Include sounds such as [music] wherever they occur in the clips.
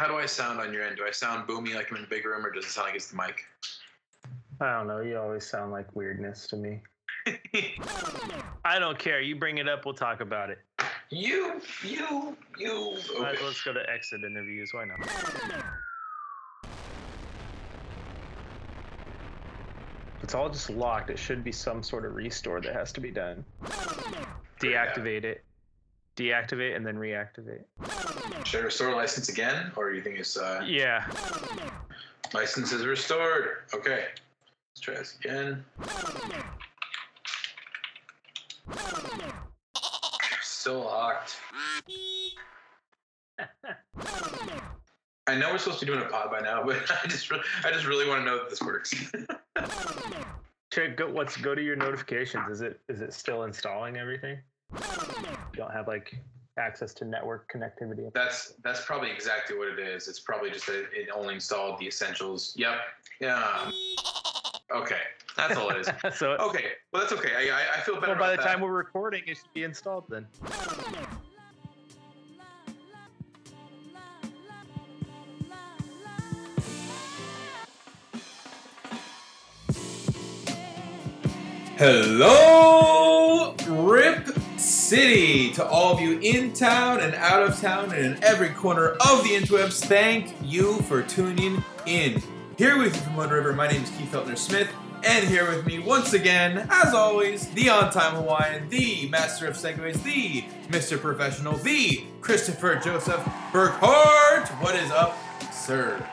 how do I sound on your end? Do I sound boomy like I'm in a big room, or does it sound like it's the mic? I don't know. You always sound like weirdness to me. [laughs] I don't care. You bring it up, we'll talk about it. you, you, you. All right, Okay. let's go to exit interviews. Why not? It's all just locked. It should be some sort of restore that has to be done. Deactivate it. Deactivate and then reactivate. Should I restore license again, or you think it's uh, Yeah. license is restored? Okay. Let's try this again. Still locked. I know we're supposed to be doing a pod by now, but [laughs] I just, re- I just really want to know that this works. Check. Go. What's go to your notifications? Is it is it still installing everything? You don't have like access to network connectivity. That's that's probably exactly what it is. It's probably just that it only installed the essentials. Yep. Yeah. Okay. That's all it is. [laughs] so Okay. Well, that's okay. I, I, I feel better Well, by the about time that. we're recording, it should be installed then. Hello, Rip City, to all of you in town and out of town and in every corner of the interwebs. Thank you for tuning in. Here with you from Mud River, my name is Keith Feltner Smith, and here with me once again, as always, the on-time Hawaiian, the master of segues, the Mr. Professional, the Christopher Joseph Burkhart. What is up, sir?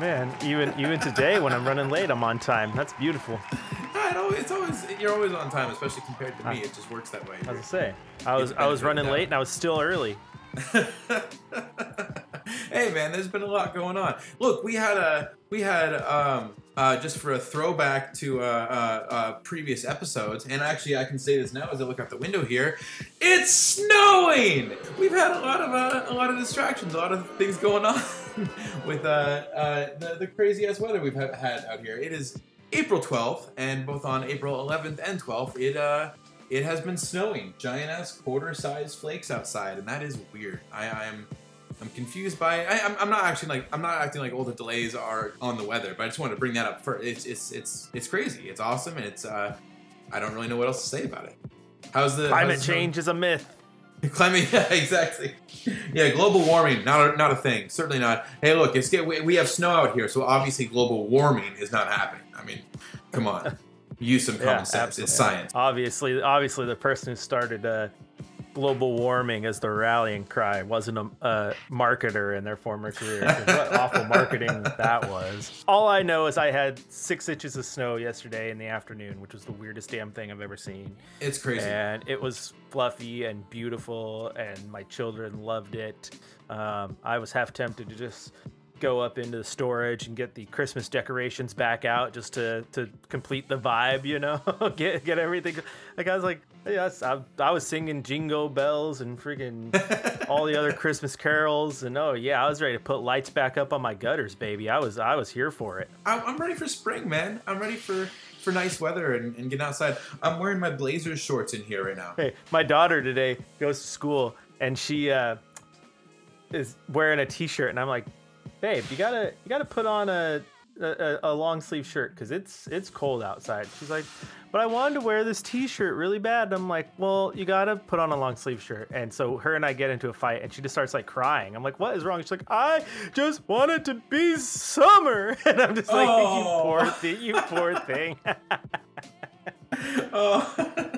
Man, even even today when I'm running late, I'm on time. That's beautiful. It's always you're always on time, especially compared to me. It just works that way. I say, I was I was running late and I was still early. [laughs] hey man, there's been a lot going on. Look, we had a we had um uh, just for a throwback to uh, uh, uh, previous episodes, and actually I can say this now as I look out the window here. It's snowing. We've had a lot of uh, a lot of distractions, a lot of things going on [laughs] with uh, uh, the, the crazy ass weather we've ha- had out here. It is April 12th, and both on April 11th and 12th, it uh it has been snowing, giant ass quarter size flakes outside, and that is weird. I I'm I'm confused by. I, I'm, I'm not actually like I'm not acting like all the delays are on the weather, but I just wanted to bring that up first. It's it's it's it's crazy. It's awesome, and it's uh I don't really know what else to say about it. How's the Climate how's the change is a myth. [laughs] Climate, yeah, exactly. Yeah, global warming, not a, not a thing. Certainly not. Hey, look, it's get we, we have snow out here, so obviously global warming is not happening. I mean, come on, [laughs] use some common Yeah, sense. It's science. Obviously, obviously, the person who started uh, global warming as the rallying cry wasn't a, a marketer in their former career. [laughs] what awful marketing that was. All I know is I had six inches of snow yesterday in the afternoon, which was the weirdest damn thing I've ever seen. It's crazy. and it was fluffy and beautiful and my children loved it um, i was half tempted to just go up into the storage and get the christmas decorations back out just to to complete the vibe you know [laughs] get get everything like i was like yes I, I was singing jingle bells and freaking [laughs] all the other christmas carols and oh yeah i was ready to put lights back up on my gutters baby i was i was here for it I'm, I'm ready for spring, man. I'm ready for for nice weather and, and getting outside. I'm wearing my Blazers shorts in here right now. Hey, my daughter today goes to school and she uh, is wearing a t-shirt, and I'm like, babe, you gotta you gotta put on a a, a long sleeve shirt because it's it's cold outside. She's like, but I wanted to wear this t-shirt really bad. And I'm like, well, you gotta put on a long sleeve shirt. And so her and I get into a fight, and she just starts like crying. I'm like, what is wrong? She's like, I just want it to be summer, [laughs] and I'm just like, Oh. you poor thing, you poor thing. [laughs] Oh,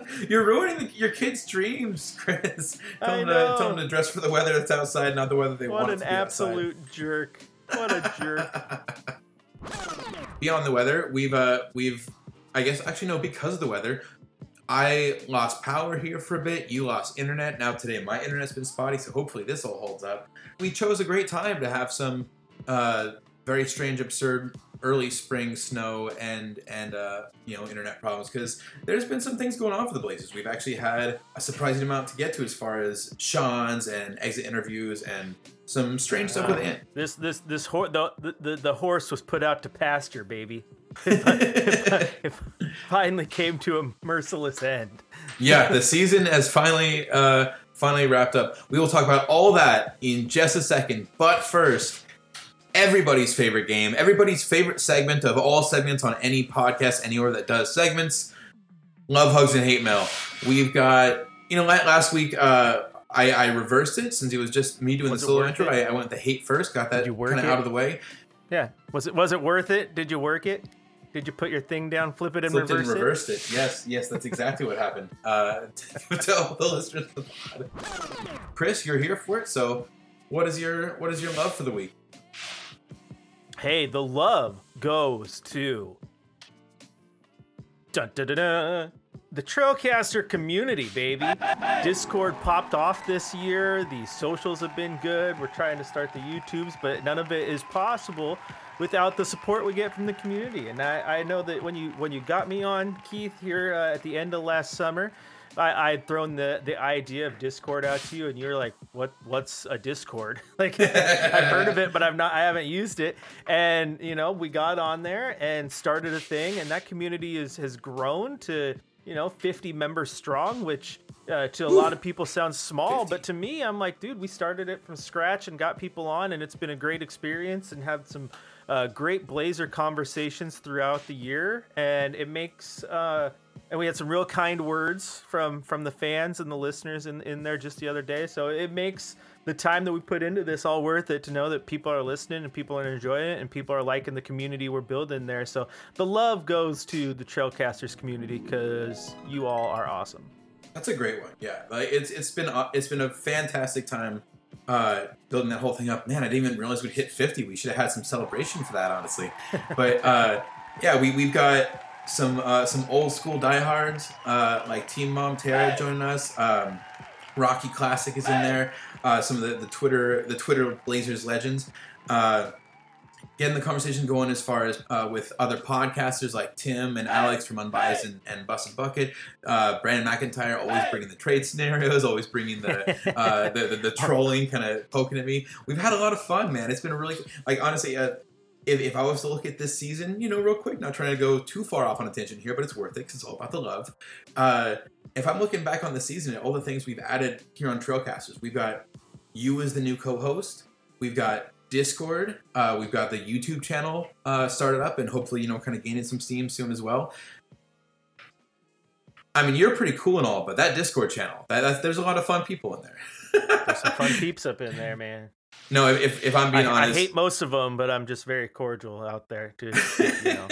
[laughs] you're ruining the, your kids' dreams, Chris. Tell I them, to, know. tell them to dress for the weather that's outside, not the weather they what want it an to be outside. absolute jerk. What a jerk. [laughs] beyond the weather, we've uh we've I guess actually no, because of the weather, I lost power here for a bit. You lost internet. Now today my internet's been spotty, so hopefully this all holds up. We chose a great time to have some uh very strange, absurd early spring snow and and uh, you know internet problems because there's been some things going on for the Blazers. We've actually had a surprising amount to get to as far as Schonz and exit interviews and some strange stuff with Ant. This this this horse the, the the horse was put out to pasture, baby. [laughs] it finally came to a merciless end. yeah, the [laughs] season has finally uh, finally wrapped up. We will talk about all that in just a second. But first, everybody's favorite game, everybody's favorite segment of all segments on any podcast anywhere that does segments. Love hugs and hate mail. We've got you know last week uh, I, I reversed it since it was just me doing Was the it solo intro. I, I went the hate first, got that kind of out of the way. Yeah. Was it was it worth it? Did you work it? Did you put your thing down, flip it, and Flipped it reverse and it? reversed it. Yes, yes, that's exactly what happened. Uh, [laughs] tell the listeners. of the pod. Chris, you're here for it. So, what is your what is your love for the week? Hey, the love goes to dun, dun, dun, dun, the Trailcaster community, baby. Discord popped off this year. The socials have been good. We're trying to start the YouTubes, but none of it is possible without the support we get from the community. And I, I know that when you when you got me on, Keith, here uh, at the end of last summer, I, I'd thrown the, the idea of Discord out to you, and you're like, "What? What's a Discord?" [laughs] like I've heard of it, but I've not, I haven't used it. And you know, we got on there and started a thing, and that community is has grown to you know 50 members strong, which uh, to a lot of people sounds small, 50. but to me, I'm like, dude, we started it from scratch and got people on, and it's been a great experience, and had some uh, great Blazer conversations throughout the year, and it makes. Uh, and we had some real kind words from from the fans and the listeners in, in there just the other day so it makes the time that we put into this all worth it to know that people are listening and people are enjoying it and people are liking the community we're building there so the love goes to the trailcasters community because you all are awesome That's a great one. Yeah, like it's it's been a- it's been a fantastic time uh, building that whole thing up. Man, I didn't even realize we'd hit 50. We should have had some celebration for that, honestly. [laughs] But uh, yeah, we we've got some uh, some old school diehards uh, like Team Mom Tara joining us. Um, Rocky Classic is in there. Uh, some of the, the Twitter the Twitter Blazers legends. Uh, getting the conversation going as far as uh, with other podcasters like Tim and Alex from Unbiased and, and Bus and Bucket. Uh, Brandon McIntyre always bringing the trade scenarios, always bringing the [laughs] uh, the, the, the trolling, kind of poking at me. We've had a lot of fun, man. It's been really like honestly. If, if I was to look at this season, you know, real quick, not trying to go too far off on a tangent here, but it's worth it because it's all about the love. Uh, if I'm looking back on the season and all the things we've added here on Trailcasters, we've got you as the new co-host. We've got Discord. Uh, we've got the YouTube channel uh, started up and hopefully, you know, kind of gaining some steam soon as well. I mean, you're pretty cool and all, but that Discord channel, that, there's a lot of fun people in there. there's some fun [laughs] peeps up in there man no, if, if I'm being I honest, I hate most of them but i'm just very cordial out there to you [laughs] know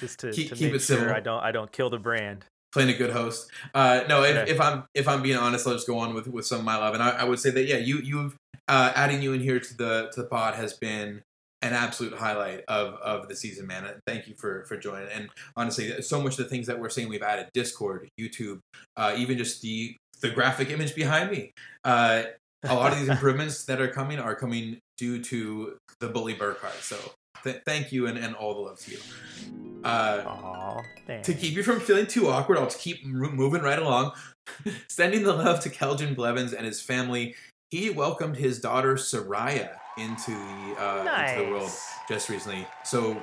just to, Keep- to keep make it sure civil. i don't i don't kill the brand playing a good host. Uh, no, if, Yeah. if I'm if I'm being honest, I'll just go on with with some of my love, and I, I would say that yeah, you you've uh, adding you in here to the to the pod has been an absolute highlight of of the season, man. Thank you for for joining. And honestly, so much of the things that we're saying we've added: Discord, YouTube, uh, even just the the graphic image behind me. Uh, a lot of these improvements that are coming are coming due to the bully Burkhardt. So th- thank you and, and all the love to you. Uh, Aw, to keep you from feeling too awkward, I'll just keep mo- moving right along. [laughs] Sending the love to Keljin Blevins and his family. He welcomed his daughter Soraya into the uh, into the world just recently. So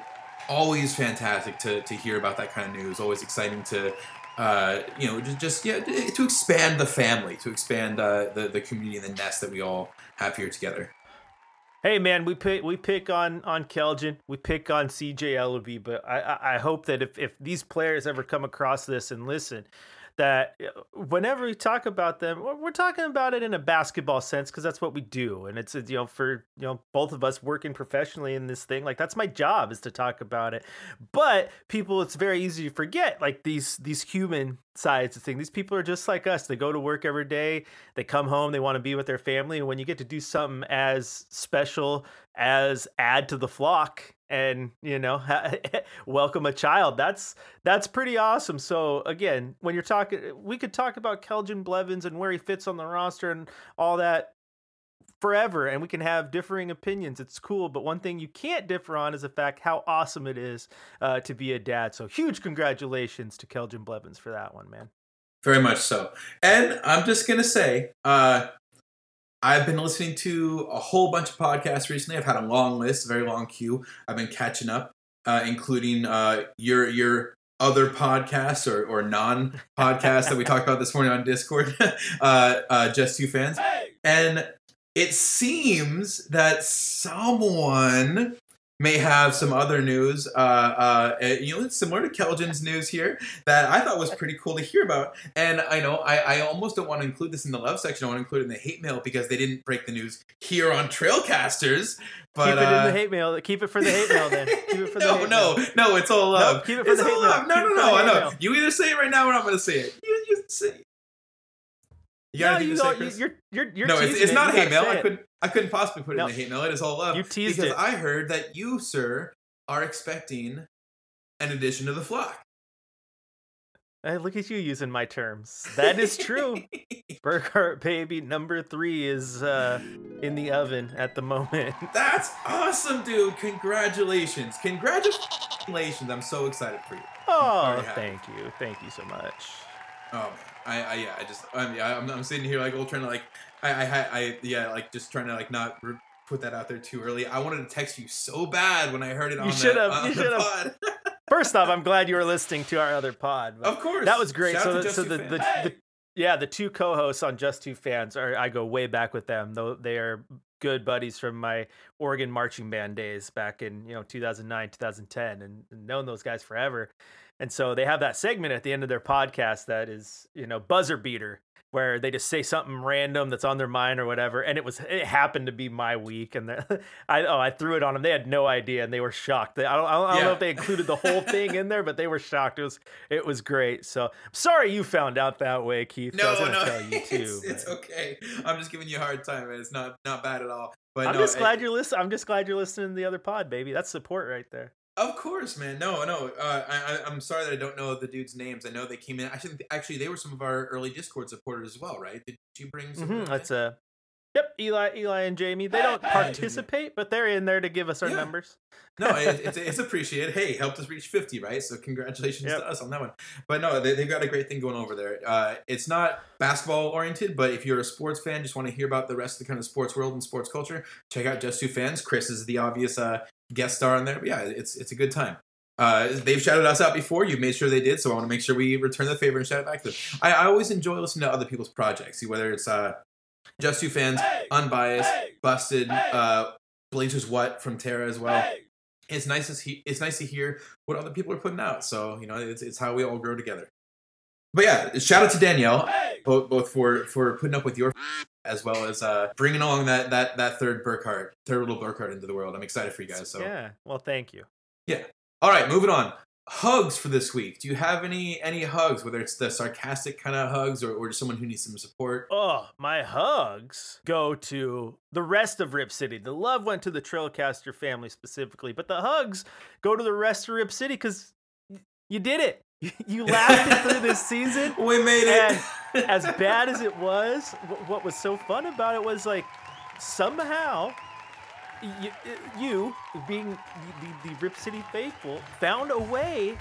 always fantastic to, to hear about that kind of news. Always exciting to uh, you know just, just yeah to expand the family, to expand uh, the the community and the nest that we all have here together. Hey man, we pick we pick on on Keljin, we pick on CJ Elleby, but I, I I hope that if if these players ever come across this and listen, that uh, whenever we talk about them, we're talking about it in a basketball sense because that's what we do, and it's you know for you know both of us working professionally in this thing, like that's my job is to talk about it. But people, it's very easy to forget like these these human sides of things. These people are just like us. They go to work every day they come home they want to be with their family and when you get to do something as special as add to the flock and you know [laughs] welcome a child. That's that's pretty awesome. So again when you're talking we could talk about Keljin Blevins and where he fits on the roster and all that forever and we can have differing opinions. It's cool but one thing you can't differ on is the fact how awesome it is uh, to be a dad. So huge congratulations to Keljin Blevins for that one man. Very much so. And I'm just gonna say, uh, I've been listening to a whole bunch of podcasts recently. I've had a long list, a very long queue. I've been catching up, uh, including uh, your your other podcasts or, or non podcasts that we talked about this morning on Discord. [laughs] uh, uh, just two fans, and it seems that someone may have some other news. Uh, uh, uh, you know, it's similar to Keljin's news here that I thought was [laughs] pretty cool to hear about. And I know I, I almost don't want to include this in the love section. I want to include it in the hate mail because they didn't break the news here on Trailcasters. But keep it uh, in the hate mail. Keep it for the hate mail then. Keep it for the [laughs] no, no, mail. no, it's all love. Nope, keep it for it's the hate mail. love. No, Keep no, no, I know. You either say it right now or I'm going to say it. You, you say it. You got No, anything you go, Chris? you're you're you're no, it's, it's it. not You hate mail. I couldn't. I couldn't possibly put it No. in the hate mail. It is all love. You teased because it. I heard that you, sir, are expecting an addition to the flock. Hey, look at you using my terms. That is true. [laughs] Burkhart baby number three is uh, in the oven at the moment. [laughs] That's awesome, dude. Congratulations. Congratulations. I'm so excited for you. Oh, thank you, thank you so much. Oh man, I, I yeah, I just, I'm, yeah, I'm, I'm sitting here like, all trying to like, I, I, had- I, yeah, like just trying to like not re- put that out there too early. I wanted to text you so bad when I heard it You on the, should've, on you should've. [laughs] First off, I'm glad you were listening to our other pod. of course, that was great. Shout So, the, so the, the, the yeah, the two co-hosts on Just Two Fans are I go way back with them. Though they are good buddies from my Oregon marching band days back in you know 2009, 2010, and, and known those guys forever. And so they have that segment at the end of their podcast that is you know buzzer beater where they just say something random that's on their mind or whatever. And it was it happened to be my week, and the, [laughs] I oh I threw it on them. They had no idea, and they were shocked. They, I don't, I don't, don't know if they included the whole thing in there, but they were shocked. It was it was great. So I'm sorry you found out that way, Keith. No, gonna no, tell you [laughs] too. it's, it's okay. I'm just giving you a hard time, and it's not not bad at all. But I'm no, just it- glad you're listening. I'm just glad you're listening to the other pod, baby. That's support right there. Of course, man. No, no. Uh, I, I, I'm sorry that I don't know the dudes' names. I know they came in. I Actually, actually, they were some of our early Discord supporters as well, right? Did you bring some? of hmm That's a. Yep, Eli, Eli, and Jamie. They don't participate, but they're in there to give us our Yeah. numbers. no, it, [laughs] it's it's appreciated. Hey, helped us reach 50, right? So congratulations Yep. to us on that one. But no, they, they've got a great thing going over there. Uh, it's not basketball oriented, but if you're a sports fan, just want to hear about the rest of the kind of sports world and sports culture, check out Just Two Fans. Chris is the obvious uh, guest star on there. But yeah, it's it's a good time. Uh, they've shouted us out before. You've made sure they did, so I want to make sure we return the favor and shout it back to them. I, I always enjoy listening to other people's projects, see whether it's uh, Just Two Fans, Unbiased, Busted, uh, Blazers What from Terra as well. It's nice to see, it's nice to hear what other people are putting out. So you know, it's, it's how we all grow together. But yeah, shout out to Danielle, both, both for for putting up with your [laughs] as well as uh, bringing along that that that third Burkhardt, third little Burkhardt into the world. I'm excited for you guys. So yeah. Well, thank you. Yeah. All right, moving on. Hugs for this week. Do you have any any hugs? Whether it's the sarcastic kind of hugs or, or just someone who needs some support. Oh, my hugs go to the rest of Rip City. The love went to the Trailcaster family specifically, but the hugs go to the rest of Rip City because you did it. [laughs] You lasted through this season. [laughs] We made it. as bad as it was, what was so fun about it was like somehow you, you being the, the Rip City faithful, found a way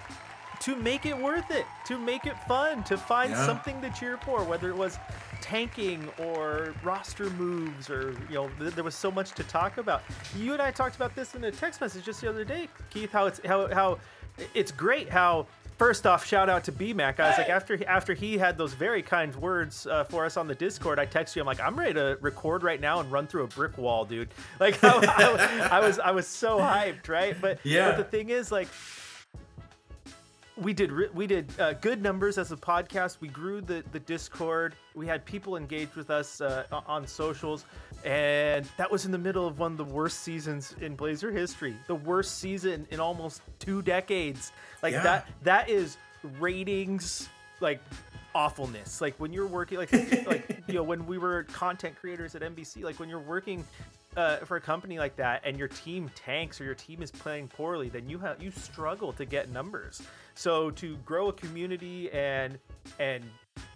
to make it worth it, to make it fun, to find Yeah. something to cheer for, whether it was tanking or roster moves or you know th- there was so much to talk about you and i talked about this in a text message just the other day keith how it's how how it's great how first off shout out to bmac i was like after after he had those very kind words uh, for us on the discord i text you i'm like i'm ready to record right now and run through a brick wall dude. Like [laughs] I, I- I was i was so hyped right? But Yeah. but the thing is like we did re- we did uh, good numbers as a podcast. We grew the the Discord. We had people engage with us uh, on socials, and that was in the middle of one of the worst seasons in Blazer history. The worst season in almost two decades. Like Yeah. that that is ratings like awfulness. Like when you're working like like you know when we were content creators at NBC. Like when you're working uh, for a company like that and your team tanks or your team is playing poorly, then you have you struggle to get numbers. So to grow a community and and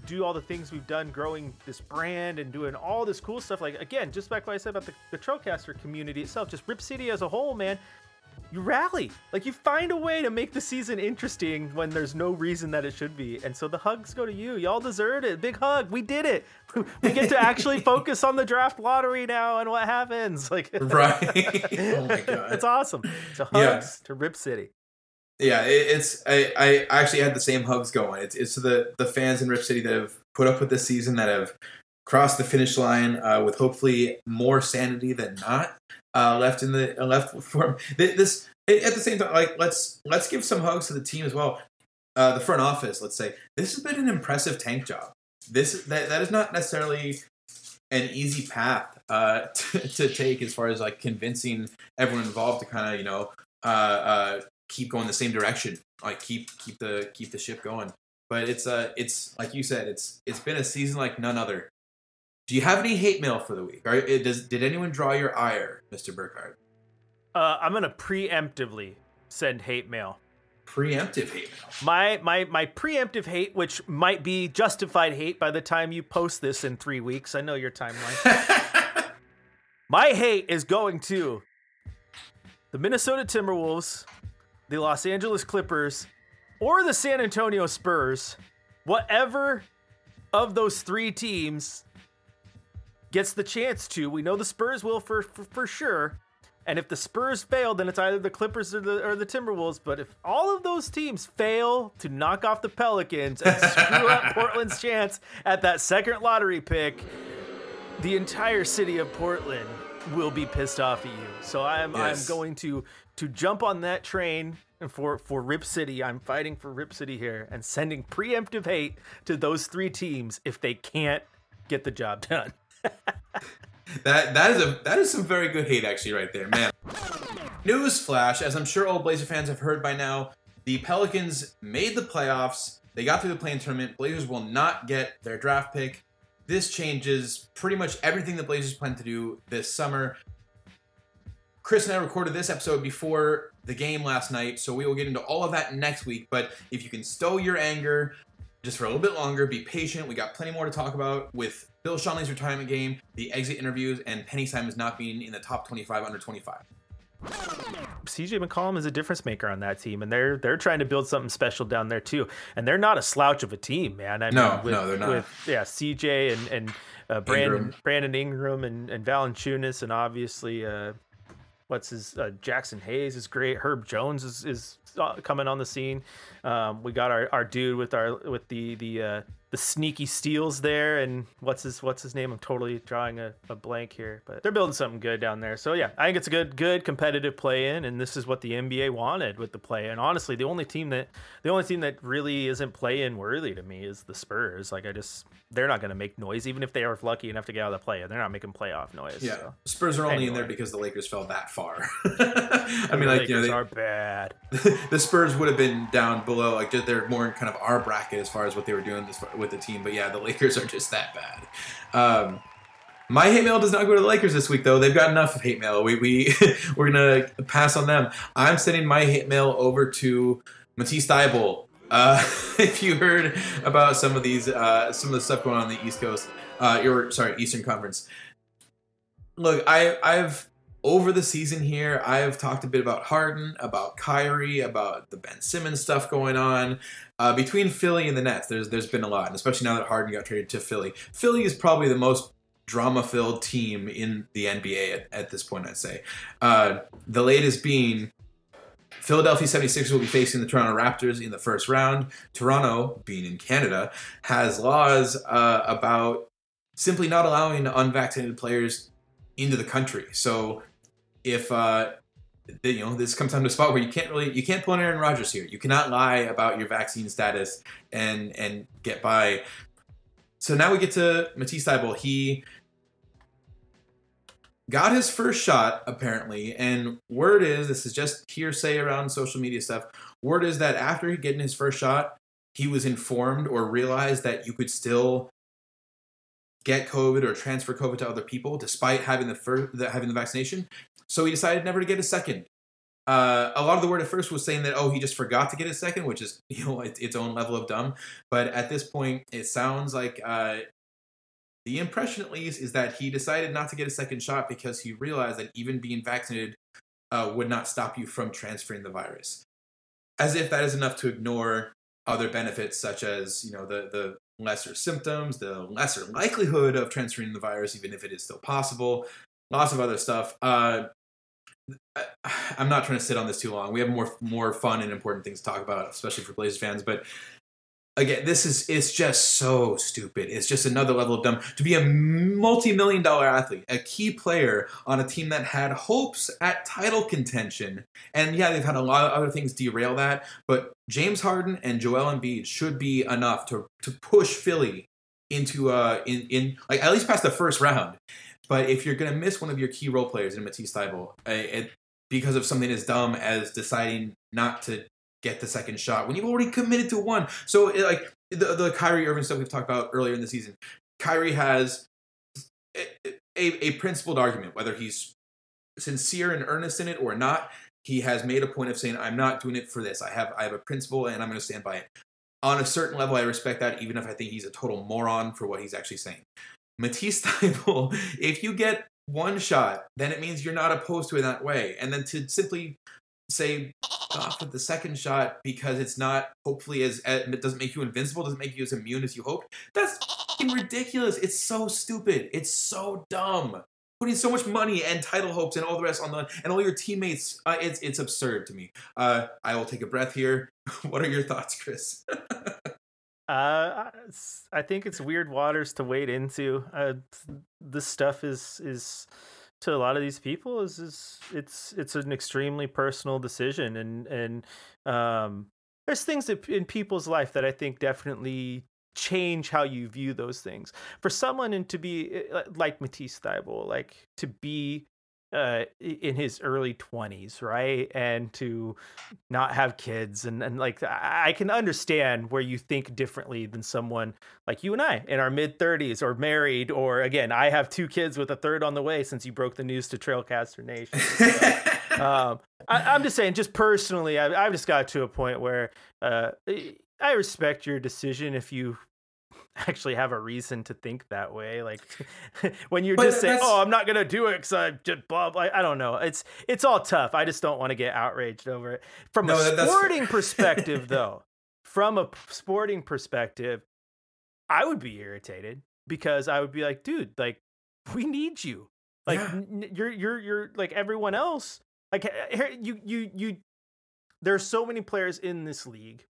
do all the things we've done, growing this brand and doing all this cool stuff. Like again, just back what I said about the, the Trailcaster community itself, just Rip City as a whole, man. You rally, like you find a way to make the season interesting when there's no reason that it should be. And so the hugs go to you. Y'all deserved it. Big hug. We did it. [laughs] We get to actually focus on the draft lottery now and what happens. [laughs] Like Right. oh my [laughs] god. it's awesome. So Yeah. hugs to Rip City. Yeah, it, it's I, I actually had the same hugs going. It's it's the the fans in Rip City that have put up with this season, that have crossed the finish line uh, with hopefully more sanity than not uh, left in the uh, left [laughs] for 'em. Th- This at the same time, like let's let's give some hugs to the team as well. Uh, the front office, let's say, this has been an impressive tank job. This that that is not necessarily an easy path uh, [laughs] to, to take as far as like convincing everyone involved to kind of you know uh, uh, keep going the same direction, like keep keep the keep the ship going. But it's uh it's like you said, it's it's been a season like none other. Do you have any hate mail for the week? Or does did anyone draw your ire, Mr. Burkhardt? Uh, I'm gonna preemptively send hate mail. Preemptive hate mail. My my my preemptive hate, which might be justified hate by the time you post this in three weeks. I know your timeline. [laughs] My hate is going to the Minnesota Timberwolves, the Los Angeles Clippers, or the San Antonio Spurs. Whatever of those three teams gets the chance to. We know the Spurs will for for, for sure. And if the Spurs fail, then it's either the Clippers or the or the Timberwolves. But if all of those teams fail to knock off the Pelicans and screw up [laughs] Portland's chance at that second lottery pick, the entire city of Portland will be pissed off at you. So I'm Yes. I'm going to to jump on that train and for for Rip City. I'm fighting for Rip City here and sending preemptive hate to those three teams if they can't get the job done. That that is a that is some very good hate actually right there, man. News flash, as I'm sure all Blazer fans have heard by now, the Pelicans made the playoffs. They got through the play-in tournament. Blazers will not get their draft pick. This changes pretty much everything the Blazers plan to do this summer. Chris and I recorded this episode before the game last night, so we will get into all of that next week. But if you can stow your anger just for a little bit longer, be patient. We got plenty more to talk about with Bill Schonely's retirement game, the exit interviews, and Anfernee Simons not being in the top 25 under 25. CJ McCollum is a difference maker on that team, and they're they're trying to build something special down there too. And they're not a slouch of a team, man. I No, mean, with, no, they're not. With, yeah, CJ and and uh, Brandon Ingram. Brandon Ingram and and Valanciunas, and obviously uh, what's his uh, Jaxson Hayes is great. Herb Jones is is uh, coming on the scene. Um, we got our, our dude with our with the the uh, the sneaky steals there, and what's his what's his name? I'm totally drawing a, a blank here, but they're building something good down there. So yeah, I think it's a good good competitive play in, and this is what the NBA wanted with the play. And honestly, the only team that the only team that really isn't play in worthy to me is the Spurs. Like I just they're not going to make noise, even if they are lucky enough to get out of the play. And they're not making playoff noise. Yeah, so. Spurs are only in there because the Lakers fell that far. [laughs] I The mean, like you know, they, are bad. [laughs] the Spurs would have been down below, like they're more in kind of our bracket as far as what they were doing this, with the team. But yeah, the [laughs] Lakers are just that bad. Um, my hate mail does not go to the Lakers this week, though. They've got enough of hate mail. We we [laughs] we're gonna pass on them. I'm sending my hate mail over to Matisse Thybulle. Uh, [laughs] if you heard about some of these, uh, some of the stuff going on, on the East Coast, uh, or sorry, Eastern Conference. Look, I I've over the season here, I've talked a bit about Harden, about Kyrie, about the Ben Simmons stuff going on. Uh, between Philly and the Nets, there's there's been a lot, and especially now that Harden got traded to Philly. Philly is probably the most drama-filled team in the NBA at, at this point, I'd say. Uh, the latest being Philadelphia 76ers will be facing the Toronto Raptors in the first round. Toronto, being in Canada, has laws uh, about simply not allowing unvaccinated players into the country. So if uh, you know this comes down to a spot where you can't really you can't pull an Aaron Rodgers here. You cannot lie about your vaccine status and and get by. So now we get to Matisse Thybulle. He got his first shot apparently, and word is this is just hearsay around social media stuff. Word is that after he getting his first shot, he was informed or realized that you could still get COVID or transfer COVID to other people despite having the first having the vaccination. So he decided never to get a second. Uh, a lot of the word at first was saying that oh he just forgot to get a second, which is [laughs] you know its, its own level of dumb. But at this point, it sounds like uh, the impression at least is that he decided not to get a second shot because he realized that even being vaccinated uh, would not stop you from transferring the virus. As if that is enough to ignore other benefits such as you know the the lesser symptoms, the lesser likelihood of transferring the virus, even if it is still possible. Lots of other stuff. Uh, I- [sighs] I'm not trying to sit on this too long. We have more more fun and important things to talk about, especially for Blazers fans. But again, this is it's just so stupid. It's just another level of dumb to be a multi-million dollar athlete, a key player on a team that had hopes at title contention. And yeah, they've had a lot of other things derail that, but James Harden and Joel Embiid should be enough to to push Philly into uh in in like at least past the first round. But if you're gonna miss one of your key role players in Matisse Thybulle, uh, because of something as dumb as deciding not to get the second shot when you've already committed to one. So it, like the the Kyrie Irving stuff we've talked about earlier in the season, Kyrie has a, a, a principled argument whether he's sincere and earnest in it or not. He has made a point of saying, "I'm not doing it for this. I have I have a principle and I'm going to stand by it." On a certain level, I respect that, even if I think he's a total moron for what he's actually saying. Matisse [laughs] Thybulle, if you get one shot, then it means you're not opposed to it that way. And then to simply say off with the second shot because it's not hopefully as, as it doesn't make you invincible, doesn't make you as immune as you hoped. That's ridiculous. It's so stupid. It's so dumb. Putting so much money and title hopes and all the rest on the and all your teammates, uh, it's it's absurd to me. Uh, I will take a breath here. [laughs] what are your thoughts, Chris? [laughs] Uh, I think it's weird waters to wade into. Uh, this stuff is is to a lot of these people is is it's it's an extremely personal decision, and and um, there's things that in people's life that I think definitely change how you view those things. For someone and to be eh, like Matisse Thybulle, like to be uh, in his early 20s, right? And to not have kids. And, and like, I can understand where you think differently than someone like you and I in our mid 30s or married. Or again, I have two kids with a third on the way since you broke the news to Trailcaster Nation. [laughs] So, um, I, am just saying, just personally, I, I've just got to a point where uh, I respect your decision if you actually have a reason to think that way. Like [laughs] when you're but just saying, "Oh, I'm not gonna do it because I just blah blah." I don't know. It's it's all tough. I just don't want to get outraged over it. From no, a sporting perspective, though, from a sporting perspective, I would be irritated because I would be like, "Dude, like we need you. Like yeah. n- you're you're you're like everyone else. Like you you you." There's so many players in this league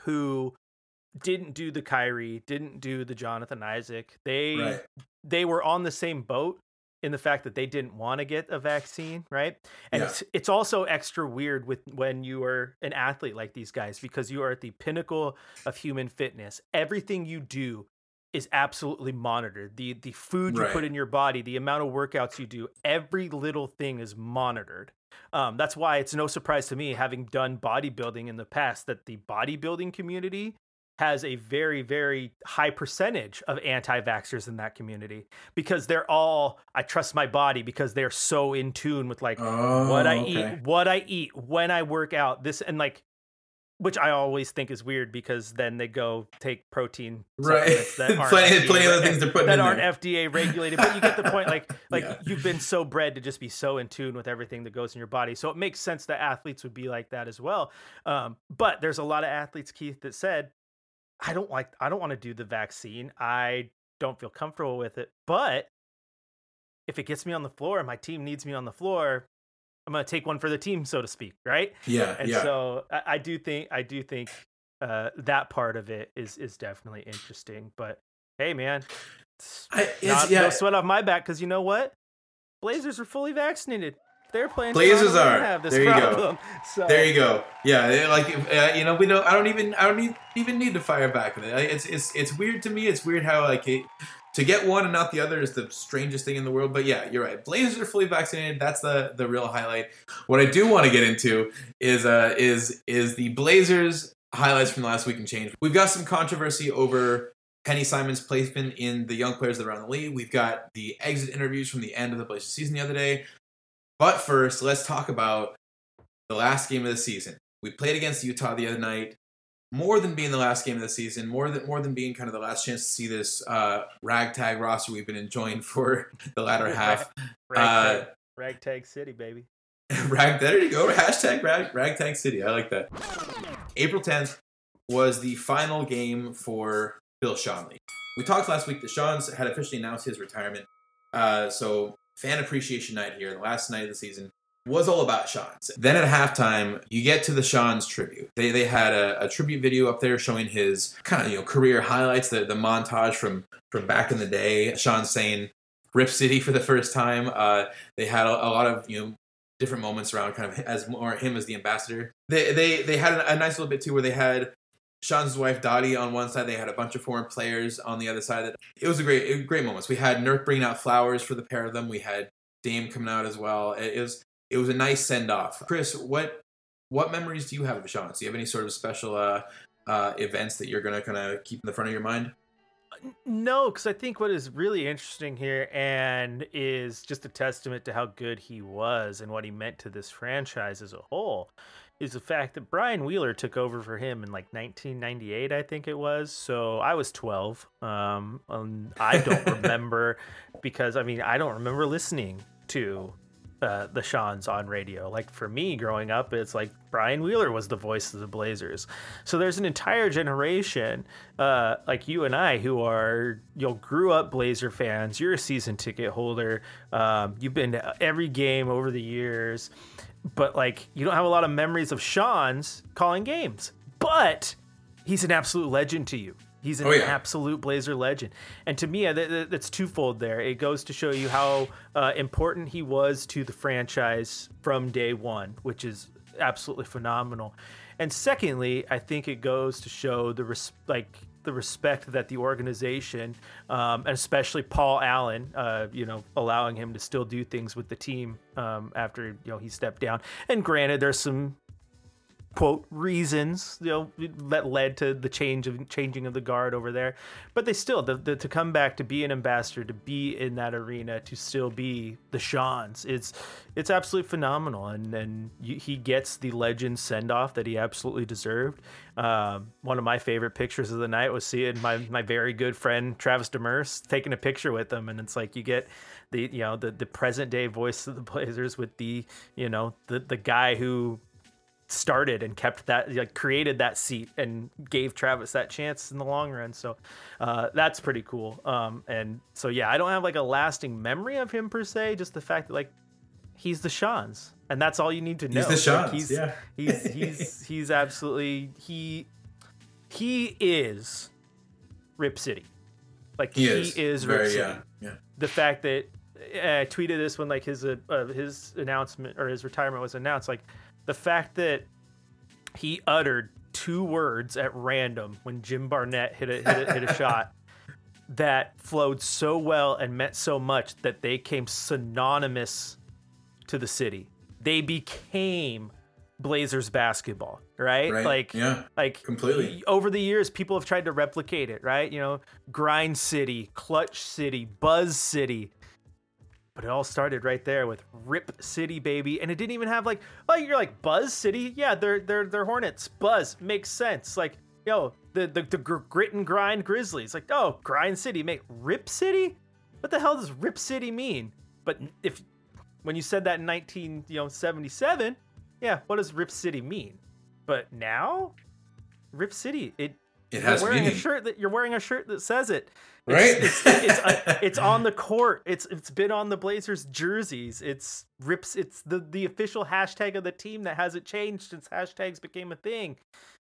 who didn't do the Kyrie, didn't do the Jonathan Isaac. They right. they were on the same boat in the fact that they didn't want to get a vaccine, right? And yeah. it's it's also extra weird with when you are an athlete like these guys because you are at the pinnacle of human fitness. Everything you do is absolutely monitored. The the food you right. put in your body, the amount of workouts you do, every little thing is monitored. Um, that's why it's no surprise to me, having done bodybuilding in the past, that the bodybuilding community has a very very high percentage of anti-vaxxers in that community because they're all I trust my body because they're so in tune with like oh, what I okay. eat, what I eat, when I work out, this and like which I always think is weird because then they go take protein right. that [laughs] aren't plenty, FDA, plenty of other things they're putting that aren't there. FDA regulated. But you get the point. Like [laughs] like yeah. you've been so bred to just be so in tune with everything that goes in your body, so it makes sense that athletes would be like that as well. Um, but there's a lot of athletes, Keith, that said I don't like I don't want to do the vaccine. I don't feel comfortable with it. But if it gets me on the floor and my team needs me on the floor, I'm gonna take one for the team, so to speak, right? Yeah. And yeah. so I, I, do think I do think uh, that part of it is is definitely interesting. But hey, man, I, not, yeah. no sweat off my back because you know what? Blazers are fully vaccinated they're playing. Blazers are. Have this there you problem. go. [laughs] So. There you go. Yeah, like uh, you know, we don't. I don't even. I don't need, even need to fire back. It's it's it's weird to me. It's weird how like it, to get one and not the other is the strangest thing in the world. But yeah, you're right. Blazers are fully vaccinated. That's the the real highlight. What I do want to get into is uh is is the Blazers highlights from the last week and change. We've got some controversy over Anfernee Simons' placement in the young players that are on the league. We've got the exit interviews from the end of the Blazers season the other day. But first, let's talk about the last game of the season. We played against Utah the other night. More than being the last game of the season, more than more than being kind of the last chance to see this uh, ragtag roster we've been enjoying [laughs] for the latter half. Ragtag, uh, ragtag City, baby. [laughs] rag, there you go. Hashtag rag, ragtag City. I like that. April 10th was the final game for Bill Schonely. We talked last week that Schonz had officially announced his retirement. Uh, so fan appreciation night here, the last night of the season. was all about Schonz. Then at halftime, you get to the Schonz tribute. They they had a, a tribute video up there showing his kind of you know career highlights, the the montage from from back in the day. Sean saying "Rip City" for the first time. Uh, they had a, a lot of you know different moments around kind of as more him as the ambassador. They they they had a, a nice little bit too where they had Schonz wife Dottie on one side. They had a bunch of foreign players on the other side. It was a great, great moments. We had Nurk bringing out flowers for the pair of them. We had Dame coming out as well. It, was it was a nice send off. Chris, what what memories do you have of Schonz? Do you have any sort of special uh, uh, events that you're gonna kind of keep in the front of your mind? No, because I think what is really interesting here and is just a testament to how good he was and what he meant to this franchise as a whole is the fact that Brian Wheeler took over for him in like 1998, I think it was. So I was 12. Um, um I don't [laughs] remember because I mean I don't remember listening to uh, the Schonz on radio. Like for me growing up, it's like Brian Wheeler was the voice of the Blazers. So there's an entire generation, uh, like you and I, who are you know grew up Blazer fans. You're a season ticket holder. Um, you've been to every game over the years but like you don't have a lot of memories of Schonz calling games. But he's an absolute legend to you. He's an oh, yeah. absolute Blazer legend. And to me, that's twofold there. It goes to show you how uh, important he was to the franchise from day one, which is absolutely phenomenal. And secondly, I think it goes to show the res- like the respect that the organization, um, and especially Paul Allen, uh, you know, allowing him to still do things with the team um, after you know he stepped down. And granted, there's some quote reasons you know that led to the change of changing of the guard over there. But they still the, the, to come back to be an ambassador to be in that arena to still be the Schonz it's it's absolutely phenomenal. And and he gets the legend send off that he absolutely deserved. Um, one of my favorite pictures of the night was seeing my my very good friend Travis Demers taking a picture with him. And it's like you get the you know the the present day voice of the Blazers with the you know the the guy who started and kept that like created that seat and gave Travis that chance in the long run. So uh, that's pretty cool. Um, and so yeah, I don't have like a lasting memory of him per se. Just the fact that like he's the Schonz, and that's all you need to know. He's the Schonz. Like, he's, yeah. he's [laughs] he's he's absolutely he he is Rip City. Like he, he is, is Rip Very, City. Yeah, yeah. The fact that I tweeted this when like his uh, uh, his announcement or his retirement was announced. Like the fact that he uttered two words at random when Jim Barnett hit a hit a, hit a [laughs] shot that flowed so well and meant so much that they came synonymous to the city. They became Blazers basketball, right? right? Like, yeah, like completely. Over the years, people have tried to replicate it, right? You know, Grind City, Clutch City, Buzz City. But it all started right there with Rip City, baby, and it didn't even have like, like you're like Buzz City, yeah, they're they're they're Hornets. Buzz makes sense. Like, yo, the the, the grit and grind Grizzlies, like, oh, Grind City, make Rip City. What the hell does Rip City mean? But if when you said that in 19 you know 77, yeah, what does Rip City mean? But now, Rip City, it it has you're wearing meaning. a shirt that you're wearing a shirt that says it right? It's, it's, it's, uh, [laughs] it's, on the court. It's it's been on the Blazers jerseys. It's rips. It's the the official hashtag of the team that hasn't changed since hashtags became a thing.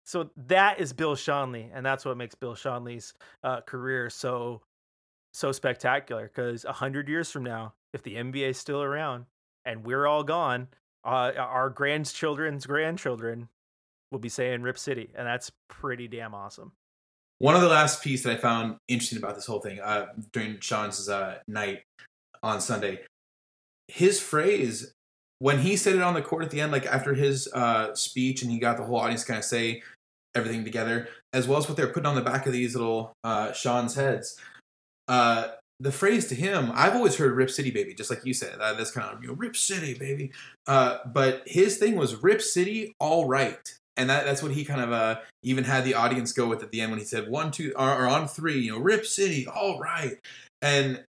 So that is Bill Schonely, and that's what makes Bill Schonely's uh, career so so spectacular. Because a hundred years from now, if the NBA is still around and we're all gone, uh, our grandchildren's grandchildren will be saying Rip City, and that's pretty damn awesome. One of the last piece that I found interesting about this whole thing uh, during Schonz uh, night on Sunday, his phrase when he said it on the court at the end, like after his uh, speech, and he got the whole audience kind of say everything together, as well as what they're putting on the back of these little uh, Schonz heads. Uh, the phrase to him, I've always heard "Rip City, baby," just like you said. Uh, that's kind of you know, "Rip City, baby." Uh, but his thing was "Rip City, all right." And that, that's what he kind of uh, even had the audience go with at the end when he said one, two, or, or on three, you know, Rip City, all right, and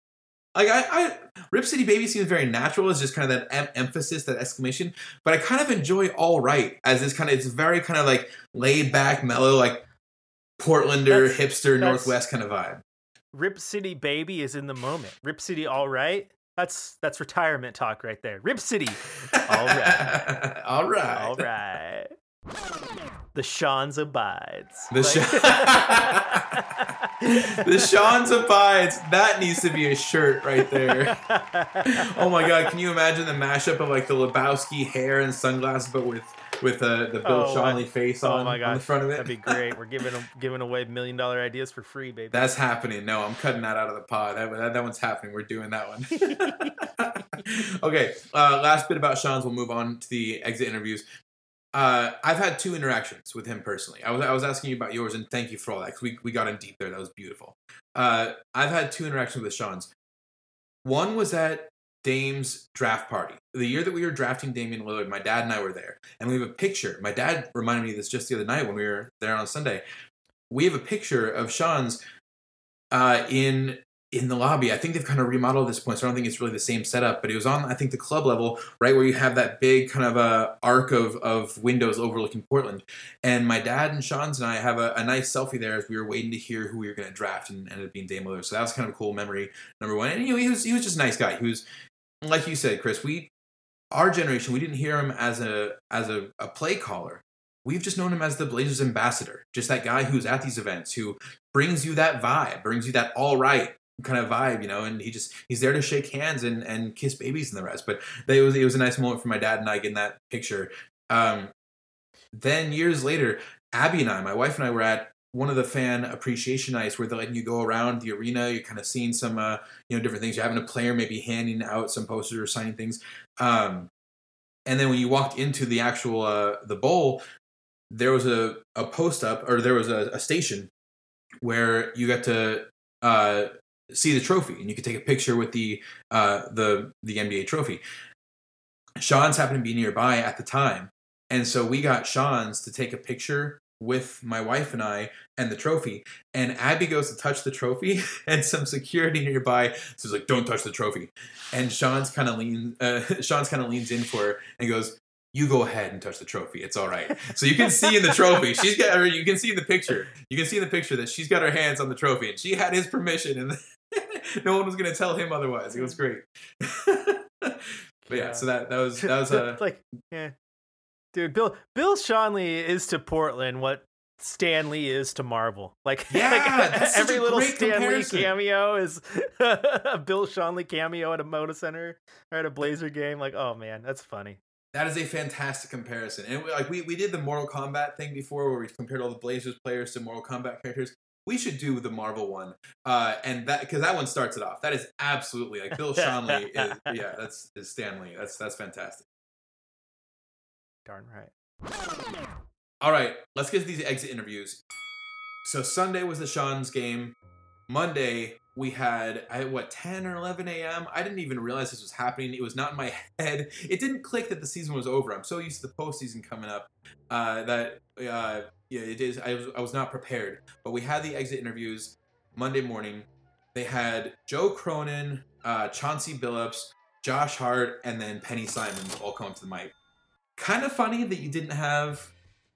like I, I, Rip City Baby seems very natural it's just kind of that em- emphasis, that exclamation. But I kind of enjoy All Right as this kind of it's very kind of like laid back, mellow, like Portlander, that's, hipster, that's, Northwest kind of vibe. Rip City Baby is in the moment. Rip City All Right That's that's retirement talk right there. rip City. All right. [laughs] All right. All right. The Schonz abides. The Sha- [laughs] the Schonz abides. That needs to be a shirt right there. [laughs] Oh my god, can you imagine the mashup of like the Lebowski hair and sunglasses, but with with uh, the Bill Oh face oh on, my on the front of it? That'd be great. We're giving giving away million dollar ideas for free, baby. That's happening. No, I'm cutting that out of the pod. That, that, that one's happening. We're doing that one. [laughs] okay. Uh, last bit about Schonz. We'll move on to the exit interviews. Uh, I've had two interactions with him personally. I was, I was asking you about yours, and thank you for all that because we, we got in deep there. That was beautiful. Uh, I've had two interactions with Schonz. One was at Dame's draft party. The year that we were drafting Damian Lillard, my dad and I were there, and we have a picture. My dad reminded me of this just the other night when we were there on Sunday. We have a picture of Schonz uh, in in the lobby. I think they've kind of remodeled this point, so I don't think it's really the same setup. But it was on, I think, the club level, right where you have that big kind of a arc of of windows overlooking Portland. And my dad and Schonz and I have a, a nice selfie there as we were waiting to hear who we were going to draft, and ended up being Dame Lillard. So that was kind of a cool memory. Number one, and you know, he was he was just a nice guy. He was like you said, Chris. We our generation, we didn't hear him as a as a, a play caller. We've just known him as the Blazers ambassador, just that guy who's at these events, who brings you that vibe, brings you that all right kind of vibe, you know. And he just he's there to shake hands and and kiss babies and the rest. But it was it was a nice moment for my dad and I getting that picture. Um, then years later, Abby and I, my wife and I, were at one of the fan appreciation nights where they're letting you go around the arena. You're kind of seeing some, uh, you know, different things. You're having a player maybe handing out some posters or signing things. Um, and then when you walked into the actual uh, the bowl, there was a, a post up or there was a, a station where you got to uh, see the trophy and you could take a picture with the uh, the the NBA trophy. Schonz happened to be nearby at the time, and so we got Schonz to take a picture with my wife and I and the trophy. And Abby goes to touch the trophy, [laughs] and some security nearby says like, "Don't touch the trophy." And Schonz kind of lean, uh, [laughs] Schonz kind of leans in for her and goes, "You go ahead and touch the trophy. It's all right." So you can see in the trophy, she's got, or you can see in the picture, you can see in the picture that she's got her hands on the trophy, and she had his permission, and [laughs] no one was going to tell him otherwise. It was mm. great. [laughs] but yeah, so that that was [laughs] that was uh, a like, yeah, dude. Bill Bill Schonely is to Portland what Stanley is to Marvel. Like, Yeah, like, every little Stanley cameo is a Bill Schonely cameo at a Moda Center or at a Blazer game. Like, oh man, that's funny. That is a fantastic comparison. And we, like we, we did the Mortal Kombat thing before where we compared all the Blazers players to Mortal Kombat characters. We should do the Marvel one. Uh, and that because that one starts it off. That is absolutely like Bill Schonely is [laughs] yeah, that's is Stanley. That's that's fantastic. Darn right. All right, let's get to these exit interviews. So Sunday was the Schonz game. Monday we had at what 10 or 11 a.m. I didn't even realize this was happening. It was not in my [laughs] head. It didn't click that the season was over. I'm so used to the postseason coming up uh, that uh, yeah, it is. I was I was not prepared. But we had the exit interviews Monday morning. They had Joe Cronin, uh, Chauncey Billups, Josh Hart, and then Penny Simons all come up to the mic. Kind of funny that you didn't have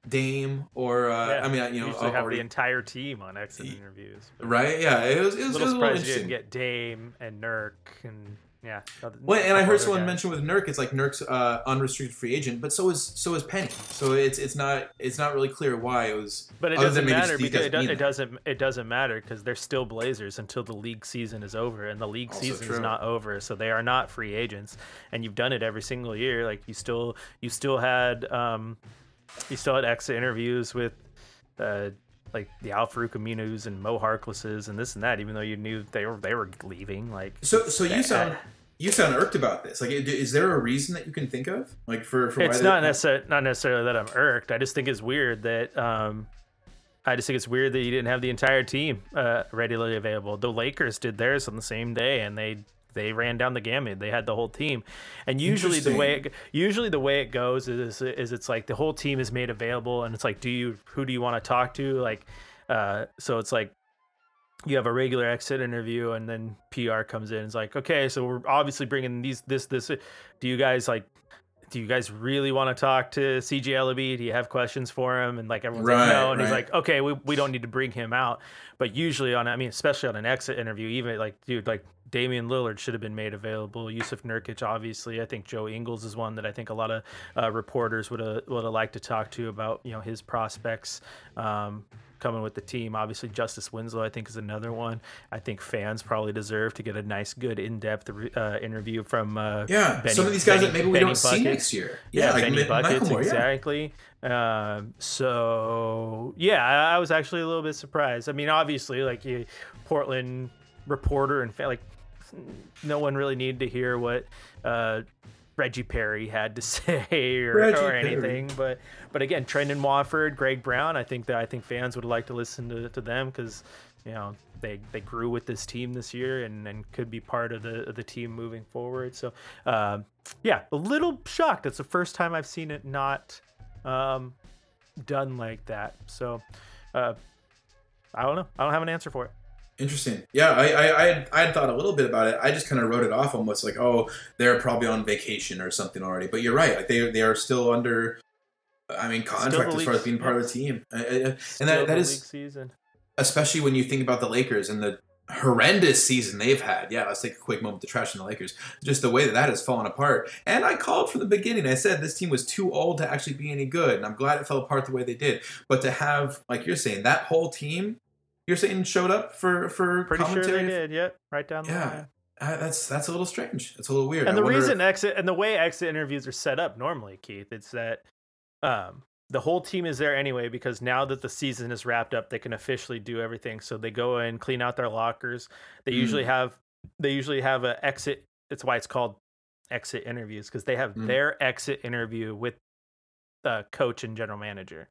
Dame or uh, Yeah, I mean, you know, usually have already- the entire team on exit interviews. right? Yeah, it was. It was, it little was a little surprised you interesting. didn't get Dame and Nurk and yeah. Well, and I heard someone guys. mention with Nurk, it's like Nurk's uh, unrestricted free agent, but so is so is Penny. So it's it's not it's not really clear why it was. But it doesn't matter because it, do- being it doesn't it doesn't matter because they're still Blazers until the league season is over, and the league Also season is not over, so they are not free agents. And you've done it every single year. Like you still you still had um, you still had exit interviews with uh, like the Al-Farouq Aminus and Mo Harklesses and this and that, even though you knew they were they were leaving. Like So so you sound you sound irked about this. Like, is there a reason that you can think of, like for for it's not necessarily not necessarily that I'm irked. I just think it's weird that um, I just think it's weird that you didn't have the entire team uh, readily available. The Lakers did theirs on the same day, and they they ran down the gamut. They had the whole team, and usually the way it, usually the way it goes is is it's like the whole team is made available, and it's like, do you who do you want to talk to? Like, uh, so it's like you have a regular exit interview and then PR comes in. It's like, okay, so we're obviously bringing these, this, this. Do you guys like, do you guys really want to talk to CJ Elleby? Do you have questions for him? And like everyone's Right, like, no. And he's like, okay, we, we don't need to bring him out. But usually on, I mean, especially on an exit interview, even like, dude, like Damian Lillard should have been made available. Yusuf Nurkic, obviously. I think Joe Ingles is one that I think a lot of uh, reporters would have would have liked to talk to about you know his prospects. Um, coming with the team. Obviously, Justice Winslow, I think, is another one. I think fans probably deserve to get a nice, good, in-depth uh, interview from. Uh, yeah, Benny, some of these guys Benny, that maybe we Benny don't see next year. Yeah, like Benny Ma- Buckets, Macklemore, yeah. exactly. Um, so yeah, I, I was actually a little bit surprised. I mean, obviously, like you, Portland reporter and like no one really needed to hear what uh, Reggie Perry had to [laughs] say or, or anything. But but again, Trendon Watford, Greg Brown, I think that I think fans would like to listen to, to them because you know they they grew with this team this year and, and could be part of the of the team moving forward. So um, yeah, a little shocked. It's the first time I've seen it not um, done like that. So uh, I don't know. I don't have an answer for it. Interesting. Yeah, I, I, I, had, I had thought a little bit about it. I just kind of wrote it off almost like, oh, they're probably on vacation or something already. But you're right. Like they, they are still under, I mean, contract as far as being part of the team. Uh, uh, And Still that, that is, season. especially when you think about the Lakers and the horrendous season they've had. Yeah, let's take a quick moment to trash on the Lakers. Just the way that that has fallen apart. And I called from the beginning. I said this team was too old to actually be any good, and I'm glad it fell apart the way they did. But to have, like you're saying, that whole team, you're saying showed up for for Pretty sure commentary. they did. Yep, right down the Yeah. line. Uh, that's that's a little strange. It's a little weird. And the reason if- exit and the way exit interviews are set up normally, Keith, it's that um, the whole team is there anyway because now that the season is wrapped up, they can officially do everything. So they go in, clean out their lockers. They usually Mm. have they usually have a exit. That's why it's called exit interviews because they have Mm. their exit interview with the coach and general manager.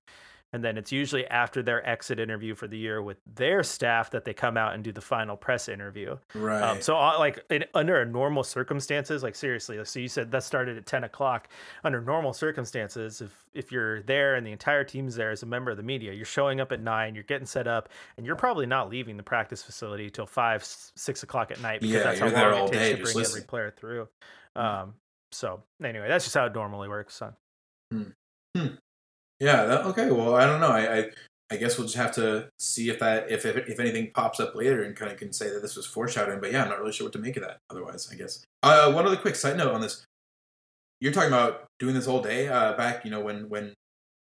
And then it's usually after their exit interview for the year with their staff that they come out and do the final press interview. right. Um, so, uh, like in, under normal circumstances, like seriously, like, so you said that started at ten o'clock. Under normal circumstances, if if you're there and the entire team's there as a member of the media, you're showing up at nine, you're getting set up, and you're probably not leaving the practice facility till five, six o'clock at night because Yeah, that's how long it takes to bring every player through. Um, so anyway, that's just how it normally works, son. Yeah. That, okay. Well, I don't know. I, I I guess we'll just have to see if that if if, if anything pops up later and kind of can say that this was foreshadowing. But yeah, I'm not really sure what to make of that. Otherwise, I guess. Uh, one other quick side note on this. You're talking about doing this all day uh, back, you know, when when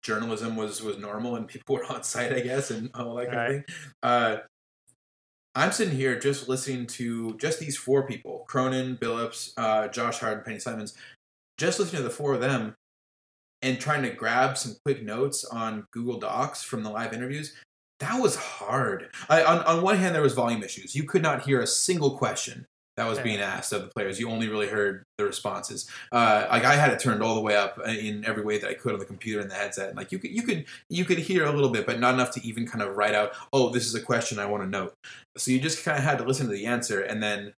journalism was was normal and people [laughs] were on site, I guess, and all that kind of thing. Uh, I'm sitting here just listening to just these four people: Cronin, Billups, uh, Josh Hart, and Penny Simons. Just listening to the four of them and trying to grab some quick notes on Google Docs from the live interviews. That was hard. I, on on one hand, there was volume issues. You could not hear a single question that was being asked of the players. You only really heard the responses. Uh, like I had it turned all the way up in every way that I could on the computer and the headset. And like you could you could you could hear a little bit, but not enough to even kind of write out. Oh, this is a question I want to note. So you just kind of had to listen to the answer and then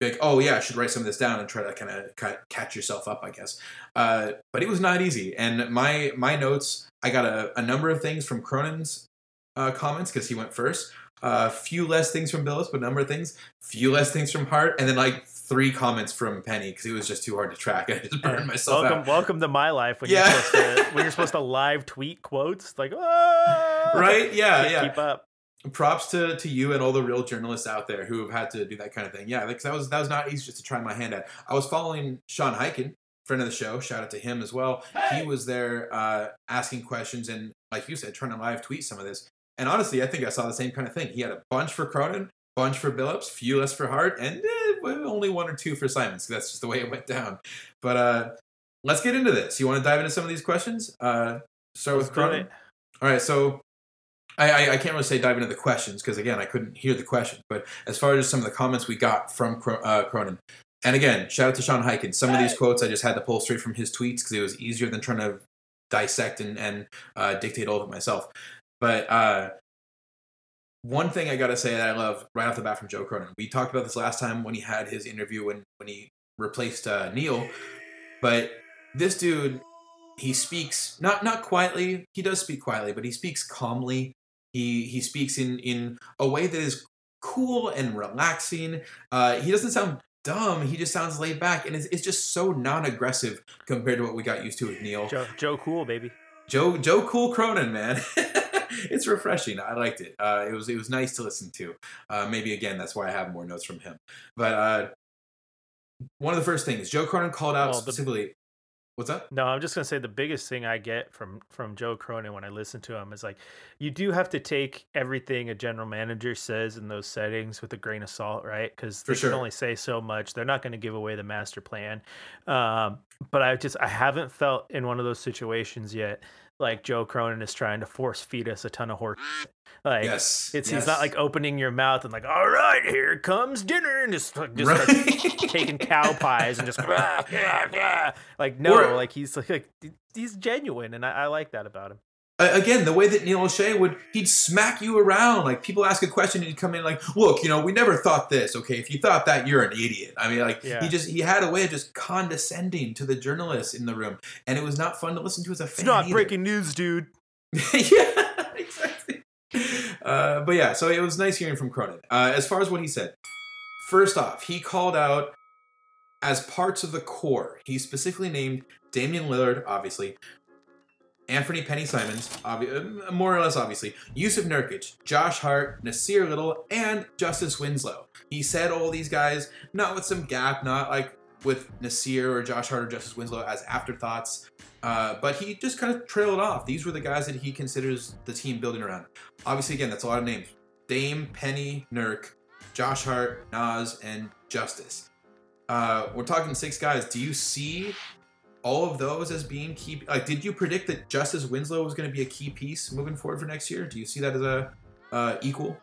be like, oh yeah, I should write some of this down and try to kind of catch yourself up, I guess. Uh, but it was not easy. And my my notes, I got a, a number of things from Cronin's uh, comments because he went first. A few less things from Billups, but a number of things. Few less things from Hart, and then like three comments from Penny because it was just too hard to track. [laughs] I just burned myself welcome, out. welcome to my life when Yeah. you're supposed to when you're supposed to live tweet quotes like, oh, [laughs] Right? Yeah, yeah. keep up. Props to, to you and all the real journalists out there who have had to do that kind of thing. Yeah, like that was that was not easy just to try my hand at. I was following Sean Highkin, friend of the show. Shout out to him as well. He was there uh, asking questions and, like you said, trying to live tweet some of this. And honestly, I think I saw the same kind of thing. He had a bunch for Cronin, bunch for Billups, few less for Hart, and eh, only one or two for Simons. That's just the way it went down. But uh, let's get into this. You want to dive into some of these questions? Uh, start with Let's do Cronin. All right, so I, I, I can't really say dive into the questions because again I couldn't hear the question. But as far as some of the comments we got from uh, Cronin, and again shout out to Sean Highkin. Some of these quotes I just had to pull straight from his tweets because it was easier than trying to dissect and, and uh, dictate all of it myself. But uh, one thing I gotta say that I love right off the bat from Joe Cronin. We talked about this last time when he had his interview when when he replaced uh, Neil, but this dude he speaks not not quietly he does speak quietly but he speaks calmly he he speaks in in a way that is cool and relaxing uh he doesn't sound dumb he just sounds laid back and it's, it's just so non-aggressive compared to what we got used to with neil Joe, Joe Cool, baby. joe joe cool cronin man [laughs] it's refreshing. I liked it. Uh, it was it was nice to listen to. Uh, maybe again, that's why I have more notes from him. But uh, one of the first things Joe Cronin called out Well, specifically. What's that? No, I'm just gonna say the biggest thing I get from from Joe Cronin when I listen to him is like, you do have to take everything a general manager says in those settings with a grain of salt, right? Because they sure. can only say so much. They're not going to give away the master plan. Um, but I just I haven't felt in one of those situations yet like Joe Cronin is trying to force feed us a ton of horse. Like yes, it's yes. he's not like opening your mouth and like, all right, here comes dinner, and just like, just Right. [laughs] taking cow pies and just "Rah, rah, rah." like no, Or- like he's like, like he's genuine, and I, I like that about him. Uh, again, the way that Neil Olshey would, he'd smack you around. Like people ask a question, and he'd come in like, "Look, you know, we never thought this. Okay, if you thought that, you're an idiot." I mean, like Yeah. he just he had a way of just condescending to the journalists in the room, and it was not fun to listen to as a fan. It's not either. breaking news, dude. [laughs] yeah, [laughs] exactly. Uh, but yeah, so it was nice hearing from Cronin. Uh, as far as what he said, first off, he called out as parts of the core. He specifically named Damian Lillard, obviously, Anfernee Penny Simons, obvi- uh, more or less obviously, Yusuf Nurkic, Josh Hart, Nasir Little, and Justice Winslow. He said all these guys, not with some gap, not like with Nasir or Josh Hart or Justice Winslow as afterthoughts. Uh, but he just kind of trailed off. These were the guys that he considers the team building around. Obviously, again, that's a lot of names: Dame, Penny, Nurk, Josh Hart, Nas, and Justice. Uh, we're talking six guys. Do you see all of those as being key? Like, did you predict that Justice Winslow was going to be a key piece moving forward for next year? Do you see that as a uh, equal?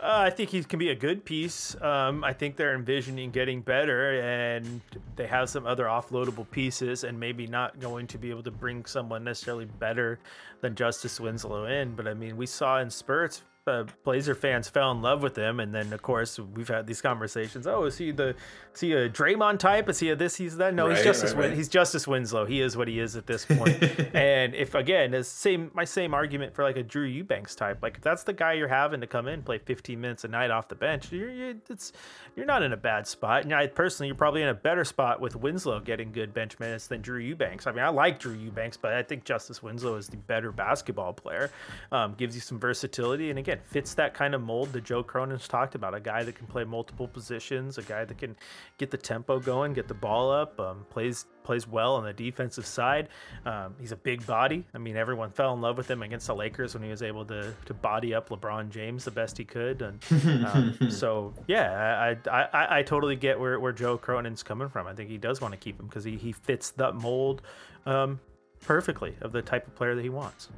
Uh, I think he can be a good piece. Um, I think they're envisioning getting better, and they have some other offloadable pieces, and maybe not going to be able to bring someone necessarily better than Justice Winslow in. But I mean, we saw in spurts. Uh, Blazer fans fell in love with him, and then of course we've had these conversations. Oh, is he the is he a Draymond type? Is he a this? He's that? No, Right, he's Justice. right, Win- right. He's Justice Winslow. He is what he is at this [laughs] point. and if again, it's same my same argument for like a Drew Eubanks type. Like if that's the guy you're having to come in play 15 minutes a night off the bench, you're you're, it's, you're not in a bad spot. And I personally, you're probably in a better spot with Winslow getting good bench minutes than Drew Eubanks. I mean, I like Drew Eubanks, but I think Justice Winslow is the better basketball player. Um, gives you some versatility, and again, fits that kind of mold that Joe Cronin's talked about. A guy that can play multiple positions, a guy that can get the tempo going, get the ball up, um, plays plays well on the defensive side. Um, he's a big body. I mean, everyone fell in love with him against the Lakers when he was able to to body up LeBron James the best he could. And um, [laughs] so, yeah, I, I I I totally get where where Joe Cronin's coming from. I think he does want to keep him because he he fits that mold um, perfectly of the type of player that he wants.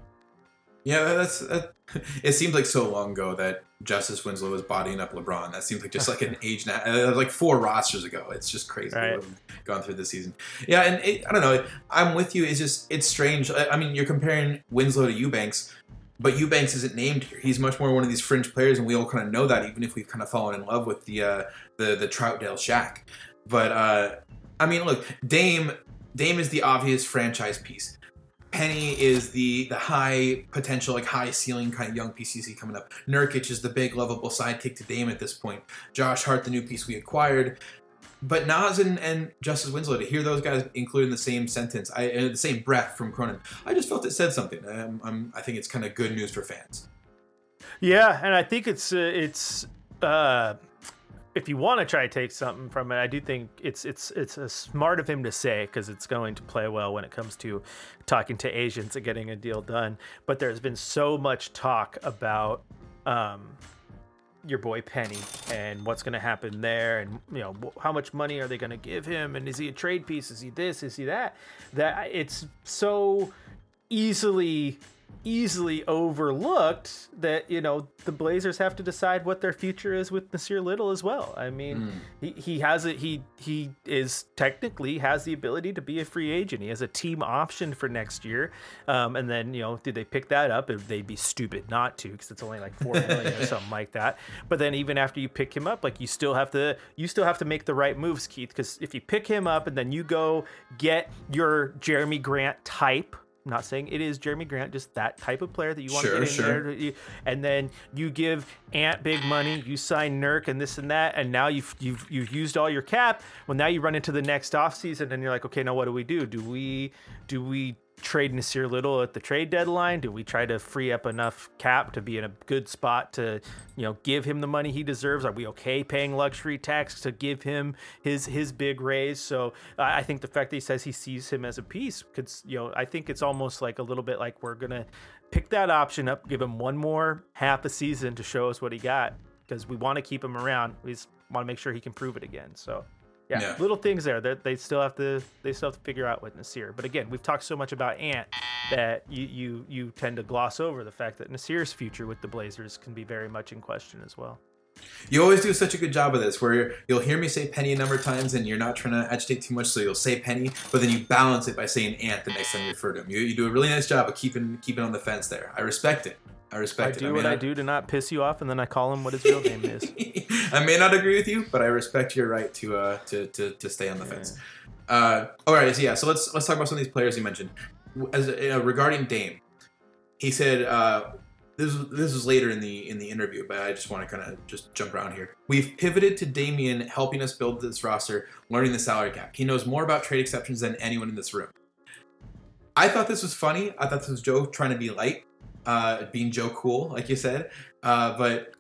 Yeah, that's. That, [laughs] it seems like so long ago that Justice Winslow was bodying up LeBron. That seems like just like an [laughs] age now, uh, like four rosters ago. It's just crazy Right. gone through this season. Yeah, and it, I don't know. I'm with you. It's just it's strange. I I mean, you're comparing Winslow to Eubanks, but Eubanks isn't named here. He's much more one of these fringe players, and we all kind of know that, even if we've kind of fallen in love with the uh, the the Troutdale Shaq. But uh, I mean, look, Dame Dame is the obvious franchise piece. Penny is the the high potential, like high ceiling kind of young PCC coming up. Nurkic is the big lovable sidekick to Dame at this point. Josh Hart, the new piece we acquired. But Nas and, and Justice Winslow, to hear those guys included in the same sentence, I, uh, the same breath from Cronin, I just felt it said something. Um, I'm, I think it's kind of good news for fans. Yeah, and I think it's uh, it's uh, if you want to try to take something from it, I do think it's it's it's smart of him to say because it's going to play well when it comes to talking to Asians and getting a deal done. But there's been so much talk about um, your boy Penny and what's going to happen there, and you know how much money are they going to give him, and is he a trade piece? Is he this? Is he that? That it's so easily easily overlooked that you know the Blazers have to decide what their future is with Nasir Little as well. I mean, he, he has it. He he is technically has the ability to be a free agent. He has a team option for next year, um, and then you know did they pick that up? If they'd be stupid not to because it's only like four [laughs] million or something like that. But then even after you pick him up, like you still have to you still have to make the right moves, Keith. Because if you pick him up and then you go get your Jerami Grant type. I'm not saying it is Jerami Grant, just that type of player that you want Sure, to get in sure. there. And then you give Ant big money, you sign Nurk and this and that, and now you've you've you've used all your cap. Well, now you run into the next offseason and you're like, okay, now what do we do? Do we do we trade Nasir Little at the trade deadline? Do we try to free up enough cap to be in a good spot to, you know, give him the money he deserves? Are we okay paying luxury tax to give him his his big raise? So I I think the fact that he says he sees him as a piece could, you know, I think it's almost like a little bit like we're gonna pick that option up, give him one more half a season to show us what he got because we want to keep him around. We just want to make sure he can prove it again. So yeah, Yeah. little things there that they still have to they still have to figure out with Nasir. But again, we've talked so much about Ant that you you you tend to gloss over the fact that Nasir's future with the Blazers can be very much in question as well. You always do such a good job of this, where you'll hear me say Penny a number of times, and you're not trying to agitate too much, so you'll say Penny, but then you balance it by saying Ant the next time you refer to him. You, you do a really nice job of keeping keeping on the fence there. I respect it. I I respect it. do may what I do to not piss you off, and then I call him what his real name is. [laughs] I may not agree with you, but I respect your right to uh to to, to stay on the fence. Uh, all right, so yeah, so let's let's talk about some of these players you mentioned. As uh, regarding Dame, he said uh, this was, this was later in the in the interview, but I just want to kind of just jump around here. We've pivoted to Damian helping us build this roster, learning the salary cap. He knows more about trade exceptions than anyone in this room. I thought this was funny. I thought this was Joe trying to be light, uh, being Joe cool, like you said. Uh, but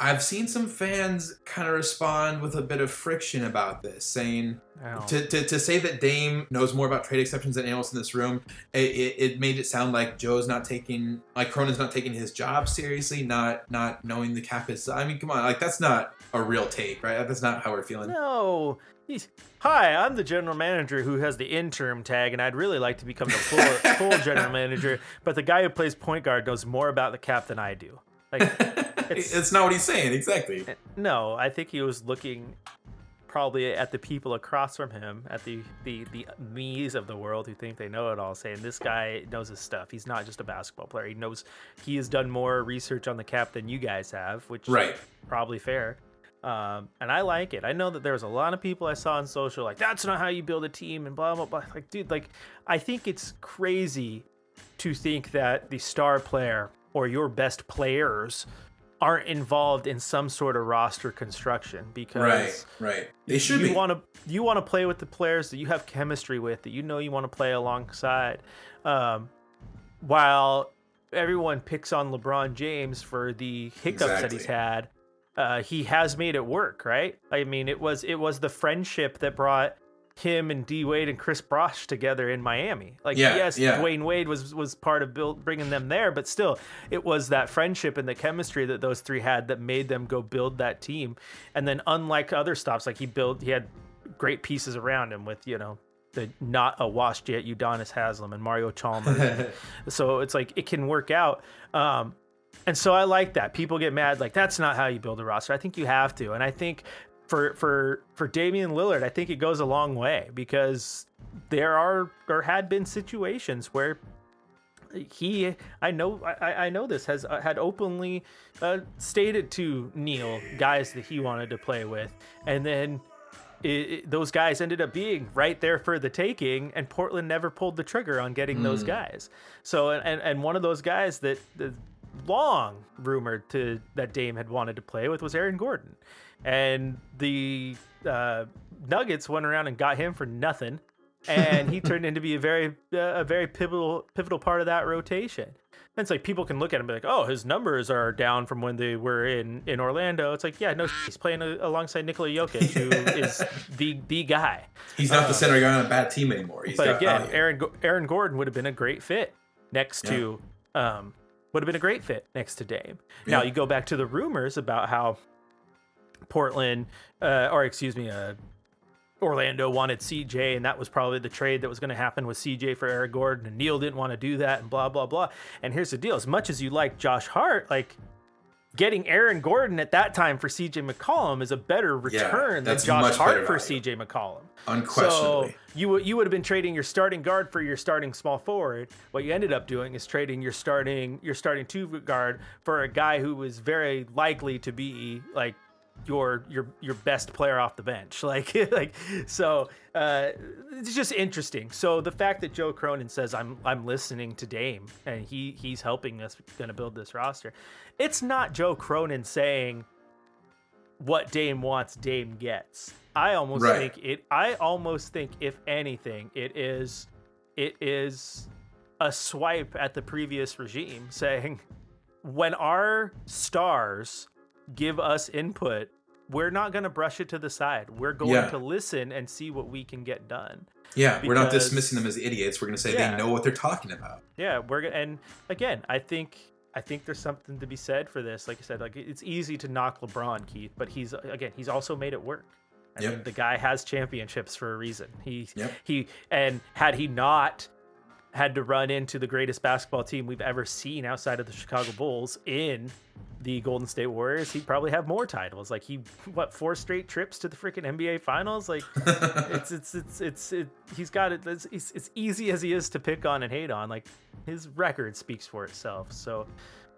I've seen some fans kind of respond with a bit of friction about this, saying to, to, to say that Dame knows more about trade exceptions than anyone else in this room, it, it, it made it sound like Joe's not taking, like Cronin's not taking his job seriously, not not knowing the cap is. I mean, come on, like that's not a real take, right? That's not how we're feeling. No. He's, Hi, I'm the general manager who has the interim tag, and I'd really like to become the full, [laughs] full general manager. But the guy who plays point guard knows more about the cap than I do. Like, [laughs] It's- it's not what he's saying exactly. Uh, no, I think he was looking probably at the people across from him, at the the the me's of the world who think they know it all, saying this guy knows his stuff. He's not just a basketball player. He knows he has done more research on the cap than you guys have, which Right. probably fair. Um, and I like it. I know that there's a lot of people I saw on social like that's not how you build a team and blah blah blah. Like, dude, like I think it's crazy to think that the star player or your best players aren't involved in some sort of roster construction because Right, right. They should you want to you want to play with the players that you have chemistry with that you know you want to play alongside um, while everyone picks on LeBron James for the hiccups that he's had uh, he has made it work right I mean it was it was the friendship that brought him and D Wade and Chris Bosh together in Miami. Like Yeah, yes, yeah. Dwyane Wade was was part of build, bringing them there, but still, it was that friendship and the chemistry that those three had that made them go build that team. And then, unlike other stops, like he built, he had great pieces around him with you know the not a washed yet Udonis Haslam and Mario Chalmers. [laughs] so it's like it can work out. Um, and so I like that. People get mad like that's not how you build a roster. I think you have to. And I think for for for Damian Lillard, I think it goes a long way because there are or had been situations where he I know I, I know this has uh, had openly uh, stated to Neil guys that he wanted to play with and then it, it- those guys ended up being right there for the taking and Portland never pulled the trigger on getting those guys so and and one of those guys that the long rumored to that Dame had wanted to play with was Aaron Gordon and the uh, Nuggets went around and got him for nothing and he [laughs] turned into be a very uh, a very pivotal pivotal part of that rotation. And it's like people can look at him and be like, "Oh, his numbers are down from when they were in in Orlando." It's like, yeah, no, [laughs] he's playing a, alongside Nikola Jokic, who [laughs] is the the guy. He's not the center guy on a bad team anymore. He's But got again, value. Aaron Aaron Gordon would have been a great fit next Yeah. to um would have been a great fit next to Dame. Now you go back to the rumors about how Portland uh, or excuse me, uh, Orlando wanted CJ, and that was probably the trade that was going to happen with CJ for Eric Gordon, and Neil didn't want to do that, and blah blah blah. And here's the deal: as much as you like Josh Hart, like getting Aaron Gordon at that time for CJ McCollum is a better Yeah, return than that's Josh Hart for. CJ McCollum. Unquestionably. So you would you would have been trading your starting guard for your starting small forward. What you ended up doing is trading your starting your starting two guard for a guy who was very likely to be like your your your best player off the bench. [laughs] Like like so uh, it's just interesting. So the fact that Joe Cronin says I'm I'm listening to Dame and he he's helping us going to build this roster. It's not Joe Cronin saying what Dame wants, Dame gets. I almost Right. think it. I almost think, if anything, it is, it is a swipe at the previous regime saying, when our stars give us input, we're not going to brush it to the side. We're going Yeah. to listen and see what we can get done. Yeah, we're not dismissing them as idiots. We're going to say Yeah. they know what they're talking about. Yeah, we're gonna and again, I think I think there's something to be said for this. Like I said, like it's easy to knock LeBron, Keith, but he's again, he's also made it work. I Yep. mean, the guy has championships for a reason. He Yep. he and had he not had to run into the greatest basketball team we've ever seen outside of the Chicago Bulls in the Golden State Warriors, he'd probably have more titles. Like he what four straight trips to the freaking NBA finals? Like [laughs] it's it's it's it's it, he's got it it's, it's, it's easy as he is to pick on and hate on like his record speaks for itself so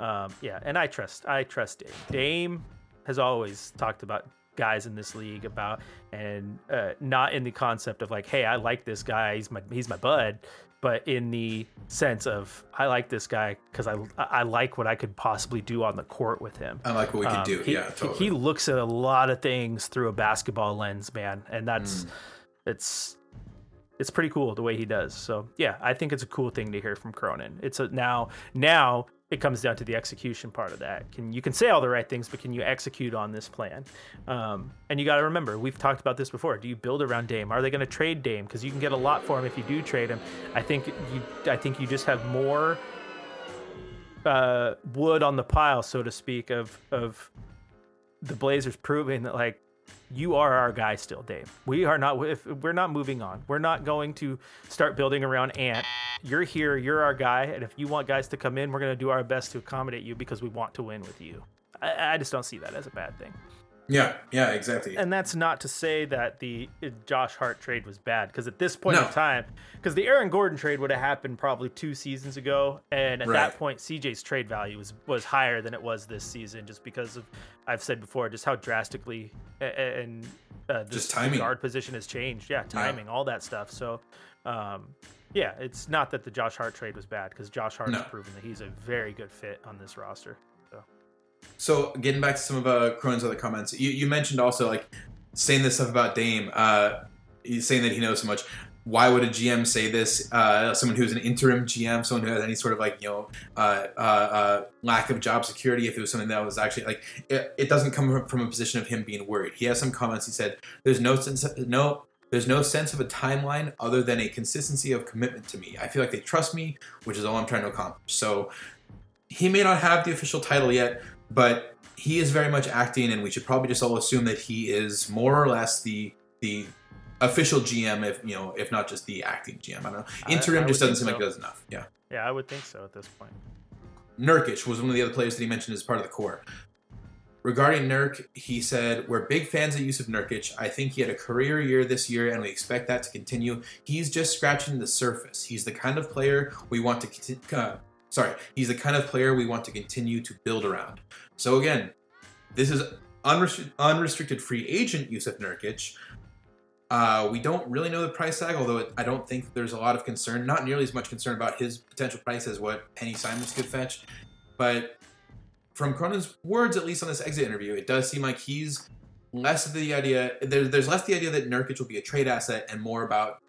um yeah and i trust i trust dame dame has always talked about guys in this league about and uh, not in the concept of like hey i like this guy he's my he's my bud but in the sense of i like this guy because I, I like what i could possibly do on the court with him I like what we can um, do. He, yeah, he- totally. he looks at a lot of things through a basketball lens, man, and that's Mm. it's it's pretty cool the way he does. So yeah, I think it's a cool thing to hear from Cronin. It's a now now it comes down to the execution part of that. Can you can say all the right things, but can you execute on this plan? Um, and you got to remember, we've talked about this before. Do you build around Dame? Are they going to trade Dame? Because you can get a lot for him if you do trade him. I think you I think you just have more uh, wood on the pile, so to speak, of of the Blazers proving that like you are our guy still, Dave. We are not. If we're not moving on, we're not going to start building around Ant. You're here. You're our guy, and if you want guys to come in, we're going to do our best to accommodate you because we want to win with you. I, I just don't see that as a bad thing. Yeah, yeah, exactly. And that's not to say that the uh, Josh Hart trade was bad, because at this point No. in time, because the Aaron Gordon trade would have happened probably two seasons ago, and at Right. that point, CJ's trade value was was higher than it was this season, just because of I've said before, just how drastically and uh, the Just timing. guard position has changed. Yeah, timing, all that stuff. So. Um, yeah, it's not that the Josh Hart trade was bad because Josh Hart has No. proven that he's a very good fit on this roster. So getting back to some of uh, Cronin's other comments, you, you mentioned also like saying this stuff about Dame. Uh, he's saying that he knows so much. Why would a GM say this? Uh, someone who's an interim GM, someone who has any sort of like you know uh, uh, uh, lack of job security. If it was something that was actually like it, it doesn't come from- from a position of him being worried. He has some comments. He said, "There's no sense, no." There's no sense of a timeline other than a consistency of commitment to me. I feel like they trust me, which is all I'm trying to accomplish. So he may not have the official title yet, but he is very much acting, and we should probably just all assume that he is more or less the the official GM, if you know, if not just the acting GM. I don't know. I- Interim I just doesn't seem like so. it does enough. Yeah. Yeah, I would think so at this point. Nurkic was one of the other players that he mentioned as part of the core. Regarding Nurk, he said, We're big fans of Yusuf Nurkic. I think he had a career year this year, and we expect that to continue. He's just scratching the surface. He's the kind of player we want to uh, sorry, he's the kind of player we want to continue to build around. So again, this is unrestri- unrestricted free agent Yusuf Nurkic. Uh, we don't really know the price tag, although it, I don't think there's a lot of concern. Not nearly as much concern about his potential price as what Penny Simons could fetch. But from Cronin's words, at least on this exit interview, it does seem like he's less of the idea. There, there's less the idea that Nurkic will be a trade asset, and more about,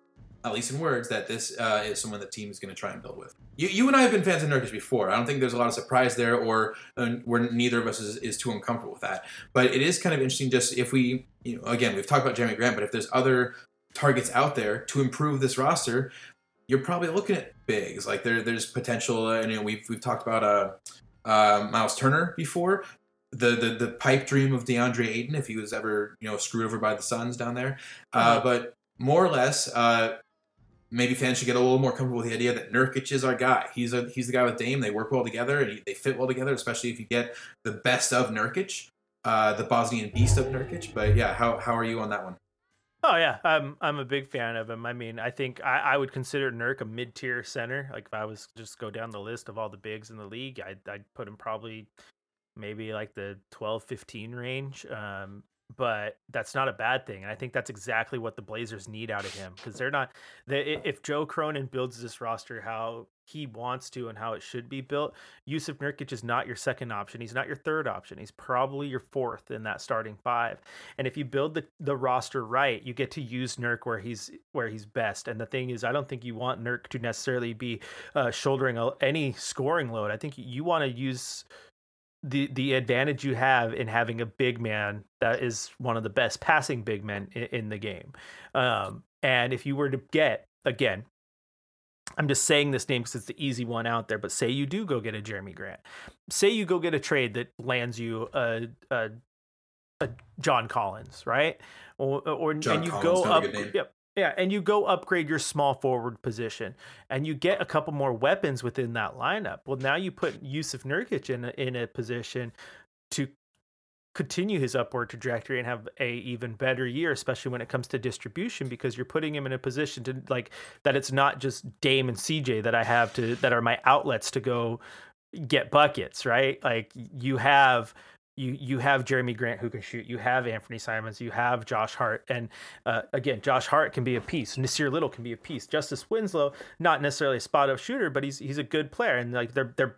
at least in words, that this uh, is someone the team is going to try and build with. You, you and I have been fans of Nurkic before. I don't think there's a lot of surprise there, or uh, where neither of us is, is too uncomfortable with that. But it is kind of interesting. Just if we, you know, again, we've talked about Jerami Grant, but if there's other targets out there to improve this roster, you're probably looking at bigs. Like there, there's potential. Uh, and, you know, we've we've talked about uh, uh, Miles Turner before. The, the the pipe dream of DeAndre Ayton if he was ever you know screwed over by the Suns down there, uh, Uh-huh. but more or less, uh, maybe fans should get a little more comfortable with the idea that Nurkic is our guy. He's a he's the guy with Dame. They work well together and he, they fit well together, especially if you get the best of Nurkic, uh, the Bosnian beast of Nurkic. But yeah, how how are you on that one? Oh yeah, I'm I'm a big fan of him. I mean, I think I, I would consider Nurk a mid tier center. Like if I was just go down the list of all the bigs in the league, I'd I'd put him probably maybe like the 12, 15 range. Um, but that's not a bad thing. And I think that's exactly what the Blazers need out of him because they're not. They, if Joe Cronin builds this roster how he wants to and how it should be built, Jusuf Nurkic is not your second option. He's not your third option. He's probably your fourth in that starting five. And if you build the, the roster right, you get to use Nurk where he's where he's best. And the thing is, I don't think you want Nurk to necessarily be uh, shouldering any scoring load. I think you want to use the the advantage you have in having a big man that is one of the best passing big men in, in the game. Um, and if you were to get again, I'm just saying this name because it's the easy one out there. But say you do go get a Jerami Grant, say you go get a trade that lands you a a, a John Collins, right? Or or John and you Collins, go up, yep, yeah, and you go upgrade your small forward position, and you get a couple more weapons within that lineup. Well, now you put Yusuf Nurkic in a, in a position to continue his upward trajectory and have a even better year, especially when it comes to distribution, because you're putting him in a position to like that. It's not just Dame and CJ that I have to that are my outlets to go get buckets, right? Like you have you you have Jerami Grant who can shoot. You have Anfernee Simons. You have Josh Hart. And uh, again, Josh Hart can be a piece. Nasir Little can be a piece. Justice Winslow, not necessarily a spot up shooter, but he's he's a good player. And like they're they're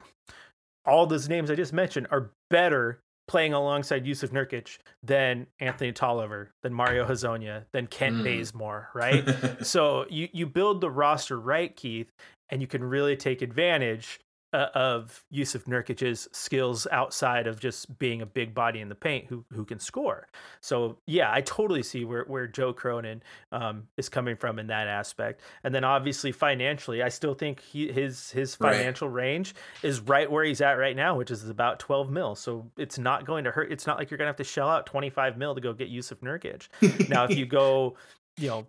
all those names I just mentioned are better playing alongside Yusuf Nurkic than Anthony Tolliver, than Mario Hezonja, than Kent Mm. Bazemore, [laughs] right? so you you build the roster right, Keith, and you can really take advantage uh, of Yusuf Nurkic's skills outside of just being a big body in the paint who who can score. So yeah, I totally see where where Joe Cronin um, is coming from in that aspect. And then obviously financially, I still think he, his his Right. financial range is right where he's at right now, which is about 12 mil. So it's not going to hurt. It's not like you're gonna have to shell out 25 mil to go get Yusuf Nurkic. Now, if you [laughs] go, you know,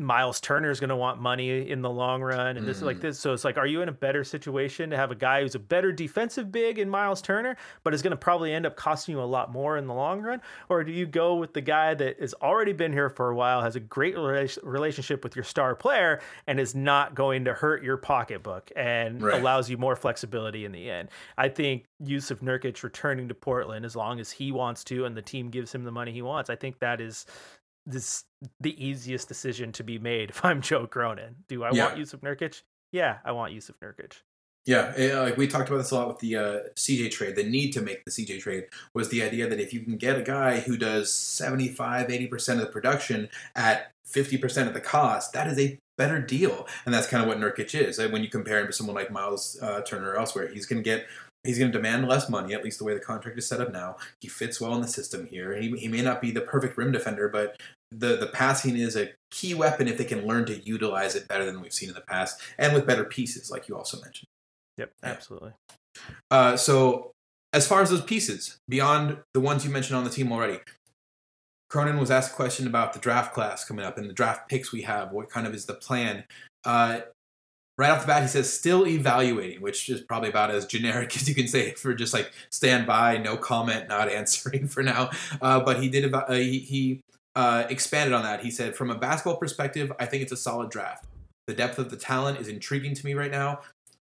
Miles Turner is going to want money in the long run, and this is like Mm. this. So it's like, are you in a better situation to have a guy who's a better defensive big in Miles Turner, but is going to probably end up costing you a lot more in the long run, or do you go with the guy that has already been here for a while, has a great rela- relationship with your star player, and is not going to hurt your pocketbook and Right. allows you more flexibility in the end? I think Yusuf Nurkic returning to Portland as long as he wants to, and the team gives him the money he wants. I think that is this the easiest decision to be made if I'm Joe Cronin. Do I Yeah. want Yusuf Nurkic? Yeah, I want Yusuf Nurkic. Yeah, eh, like we talked about this a lot with the uh, CJ trade. The need to make the CJ trade was the idea that if you can get a guy who does 75, 80% of the production at 50% of the cost, that is a better deal. And that's kind of what Nurkic is. When you compare him to someone like Miles uh, Turner or elsewhere, he's going to get. He's going to demand less money, at least the way the contract is set up now. He fits well in the system here. He, he may not be the perfect rim defender, but the, the passing is a key weapon if they can learn to utilize it better than we've seen in the past, and with better pieces, like you also mentioned. Yep, absolutely. Uh, so, as far as those pieces, beyond the ones you mentioned on the team already, Cronin was asked a question about the draft class coming up and the draft picks we have. What kind of is the plan? Uh, right off the bat, he says still evaluating, which is probably about as generic [laughs] as you can say for just like stand by, no comment, not [laughs] answering for now. Uh, but he did. Uh, he he uh, expanded on that. He said, from a basketball perspective, I think it's a solid draft. The depth of the talent is intriguing to me right now.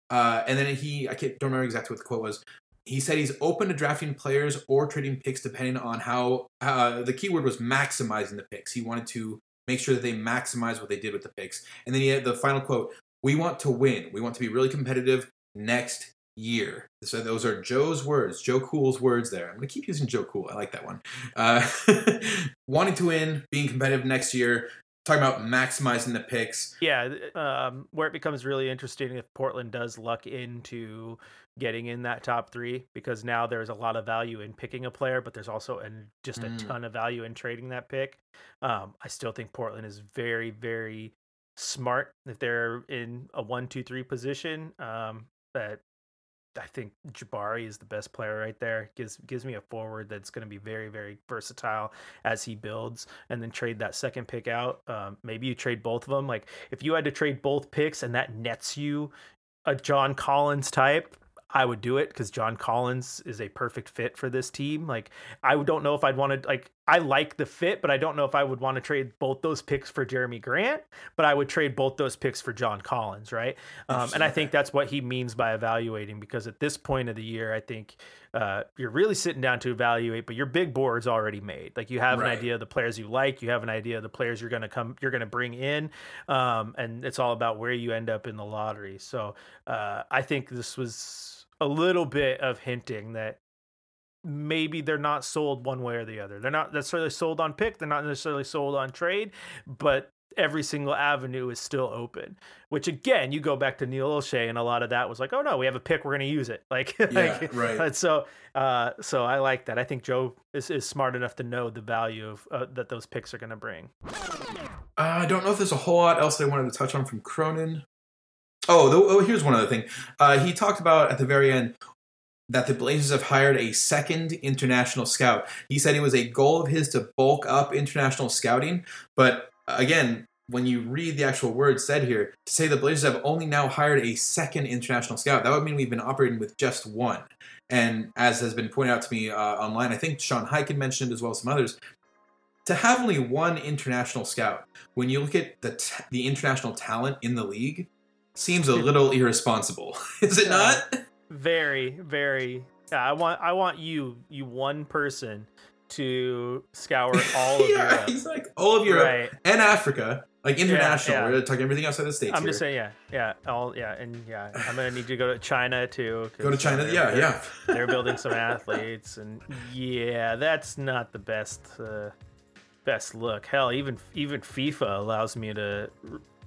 Uh, and then he, I can't, don't remember exactly what the quote was. He said he's open to drafting players or trading picks depending on how. Uh, the keyword was maximizing the picks. He wanted to make sure that they maximize what they did with the picks. And then he had the final quote: "We want to win. We want to be really competitive next year." So those are Joe's words, Joe Cool's words. There, I'm going to keep using Joe Cool. I like that one. Uh, [laughs] wanting to win, being competitive next year. Talking about maximizing the picks. Yeah, um, where it becomes really interesting if Portland does luck into getting in that top three, because now there's a lot of value in picking a player, but there's also an, just a Mm. ton of value in trading that pick. Um, I still think Portland is very, very smart if they're in a one, two, three position. Um, but I think Jabari is the best player right there. gives gives me a forward that's going to be very very versatile as he builds, and then trade that second pick out. Um, maybe you trade both of them. Like if you had to trade both picks and that nets you a John Collins type. I would do it because John Collins is a perfect fit for this team. Like, I don't know if I'd want to like I like the fit, but I don't know if I would want to trade both those picks for Jerami Grant, but I would trade both those picks for John Collins, right? Um, and I think that's what he means by evaluating because at this point of the year, I think uh, you're really sitting down to evaluate, but your big board's already made. Like you have Right. an idea of the players you like, you have an idea of the players you're going to come, you're going to bring in, um, and it's all about where you end up in the lottery. So uh, I think this was a little bit of hinting that maybe they're not sold one way or the other. They're not necessarily sold on pick, they're not necessarily sold on trade, but every single avenue is still open. Which again, you go back to Neil Olshey and a lot of that was like, oh no, we have a pick, we're going to use it. [laughs] Like, Yeah, like, right. [laughs] so, uh, so I like that. I think Joe is, is smart enough to know the value of uh, that those picks are going to bring. Uh, I don't know if there's a whole lot else they wanted to touch on from Cronin. Oh, though, oh, here's one other thing. Uh, he talked about at the very end that the Blazers have hired a second international scout. He said it was a goal of his to bulk up international scouting, but again, when you read the actual words said here, to say the Blazers have only now hired a second international scout, that would mean we've been operating with just one. And as has been pointed out to me uh, online, I think Sean Highkin mentioned as well as some others, to have only one international scout, when you look at the t- the international talent in the league, seems a little irresponsible. [laughs] Is it not? Very, very. Yeah, I want I want you, you one person, to scour [laughs] all of yeah, Europe. he's like all of Europe Right. and Africa, like international. yeah. We're talking everything outside the states. I'm here. just saying, yeah, yeah, all, yeah, and yeah. I'm gonna need to go to China too. Go to China. Yeah, they're- yeah. They're building some [laughs] athletes, and yeah, that's not the best, uh, best look. Hell, even even FIFA allows me to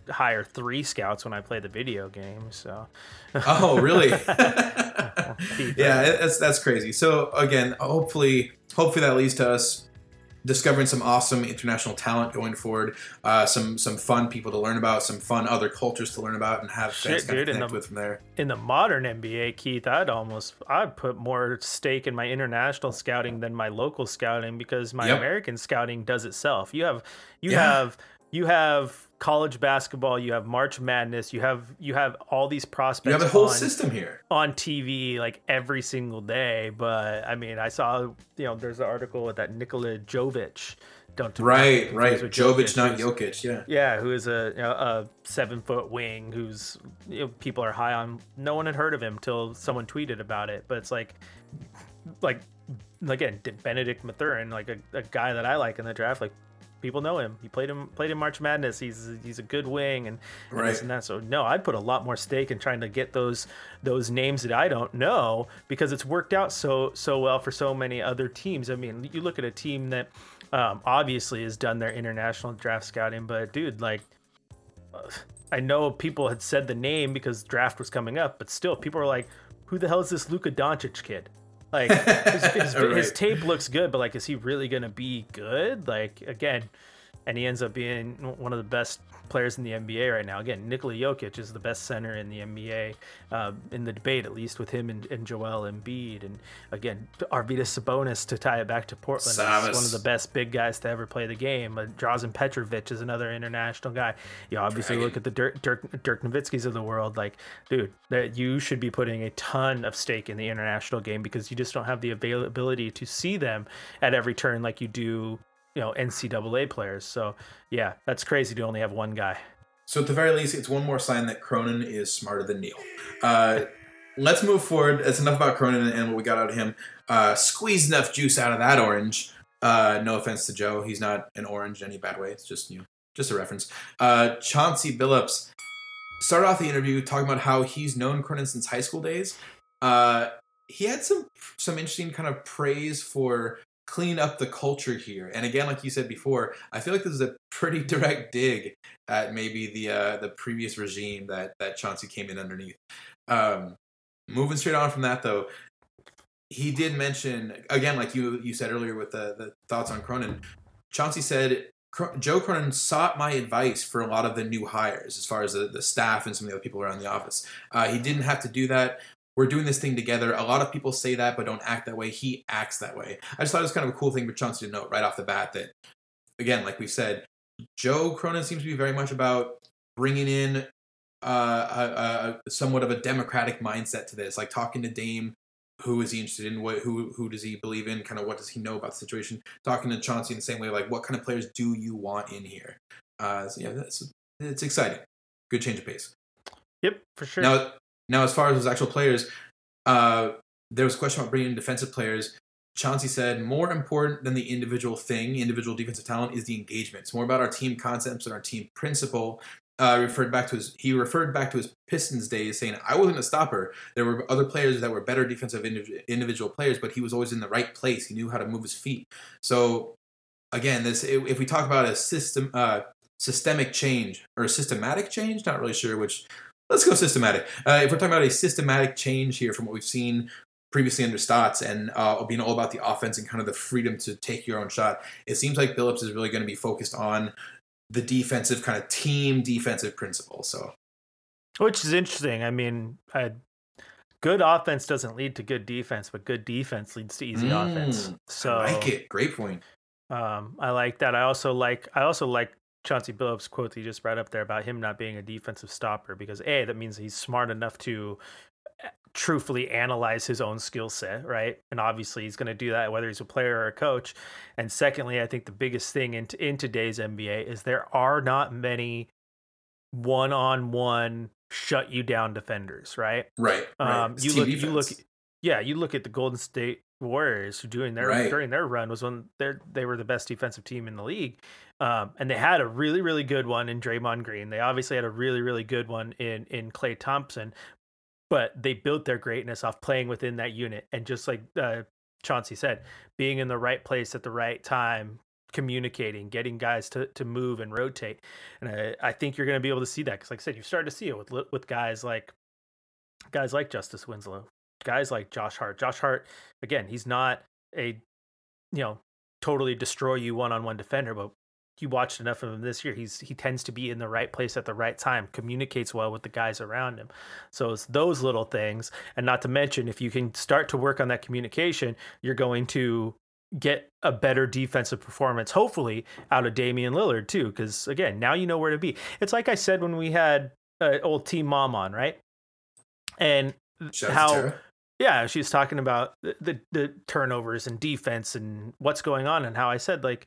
hire three scouts when I play the video game. So, Oh, really? [laughs] [laughs] Yeah, that's that's crazy. So again, hopefully, hopefully that leads to us discovering some awesome international talent going forward. Uh, some some fun people to learn about, some fun other cultures to learn about, and have fans Shit, of dude, connect the- with from there. in the modern NBA, Keith, I'd almost I'd put more stake in my international scouting than my local scouting because my Yep. American scouting does itself. You have you Yeah. have you have college basketball, you have March Madness, you have you have all these prospects You have a whole on, system here. on TV like every single day. But I mean, I saw you know there's an article with that Nikola Jovic. Don't Right, right. with Jovic, not Jokic. Yeah. yeah, who is a you know, a seven foot wing who's you know, people are high on. No one had heard of him till someone tweeted about it. But it's like, like again, Benedict Mathurin, like a, a guy that I like in the draft. Like people know him. He played him played in March Madness. He's he's a good wing and, and Right. this and that. So no, I'd put a lot more stake in trying to get those those names that I don't know because it's worked out so so well for so many other teams. I mean, you look at a team that um, obviously has done their international draft scouting, but dude, like I know people had said the name because draft was coming up, but still, people are like, "Who the hell is this Luka Doncic kid?" Like his, [laughs] his, his tape looks good, but like, is he really gonna be good? Like again, and he ends up being one of the best players in the NBA right now. Again, Nikola Jokic is the best center in the NBA uh, in the debate, at least with him and, and Joel Embiid. And again, Arvydas Sabonis to tie it back to Portland is one of the best big guys to ever play the game. Uh, Drazen Petrovic is another international guy. You obviously Dragon. look at the Dirk, Dirk, Dirk Nowitzki's of the world. Like, dude, that you should be putting a ton of stake in the international game because you just don't have the availability to see them at every turn like you do, you know, NCAA players. So, yeah, that's crazy to only have one guy. So at the very least, it's one more sign that Cronin is smarter than Neil. Uh, let's move forward. That's enough about Cronin and what we got out of him. Uh, squeeze enough juice out of that orange. Uh, no offense to Joe, he's not an orange in any bad way. It's just you know, just a reference. Uh, Chauncey Billups started off the interview talking about how he's known Cronin since high school days. Uh, he had some some interesting kind of praise for clean up the culture here. And again, like you said before, I feel like this is a pretty [laughs] direct dig at maybe the uh, the previous regime that that Chauncey came in underneath. Um, moving straight on from that though, he did mention again, like you you said earlier with the the thoughts on Cronin. Chauncey said Joe Cronin sought my advice for a lot of the new hires, as far as the, the staff and some of the other people around the office. Uh, he didn't have to do that. We're doing this thing together. A lot of people say that, but don't act that way. He acts that way. I just thought it was kind of a cool thing for Chauncey to note right off the bat that, again, like we said, Joe Cronin seems to be very much about bringing in uh, a, a, somewhat of a democratic mindset to this, like talking to Dame who is he interested in? What who who does he believe in? Kind of what does he know about the situation? Talking to Chauncey in the same way, like what kind of players do you want in here? Uh, so yeah, that's it's exciting. Good change of pace. Yep, for sure. Now, now as far as those actual players, uh, there was a question about bringing in defensive players. Chauncey said, more important than the individual thing, individual defensive talent, is the engagement. It's more about our team concepts and our team principle. Uh, referred back to his, he referred back to his Pistons days, saying, "I wasn't a stopper. There were other players that were better defensive indiv- individual players, but he was always in the right place. He knew how to move his feet." So, again, this if we talk about a system, uh, systemic change or systematic change, not really sure which. Let's go systematic. Uh, if we're talking about a systematic change here from what we've seen previously under Stotts and uh, being all about the offense and kind of the freedom to take your own shot, it seems like Billups is really going to be focused on the defensive kind of team defensive principle. So, which is interesting. I mean, a good offense doesn't lead to good defense, but good defense leads to easy mm, offense. So, I like it. Great point. Um, I like that. I also like. I also like Chauncey Billups' quote that you just brought up there about him not being a defensive stopper because a that means he's smart enough to truthfully analyze his own skill set, right? And obviously he's going to do that whether he's a player or a coach. And secondly, I think the biggest thing in in today's NBA is there are not many one-on-one shut you down defenders, right? Right. right. Um, you look defense. you look yeah, you look at the Golden State Warriors who doing their right. during their run was when they they were the best defensive team in the league. Um, and they had a really, really good one in Draymond Green. They obviously had a really, really good one in in Klay Thompson but they built their greatness off playing within that unit and just like uh, Chauncey said, being in the right place at the right time, communicating, getting guys to, to move and rotate. And I, I think you're going to be able to see that because, like I said, you've started to see it with with guys like guys like Justice Winslow, guys like Josh Hart. Josh Hart, again, he's not a you know totally destroy you one on one defender, but you watched enough of him this year. He's he tends to be in the right place at the right time, communicates well with the guys around him. So it's those little things, and not to mention if you can start to work on that communication, you're going to get a better defensive performance, hopefully, out of Damian Lillard too. Because again, now you know where to be. It's like I said when we had uh, old Team Mom on, right? And Shout how yeah, she's talking about the, the, the turnovers and defense and what's going on, and how I said like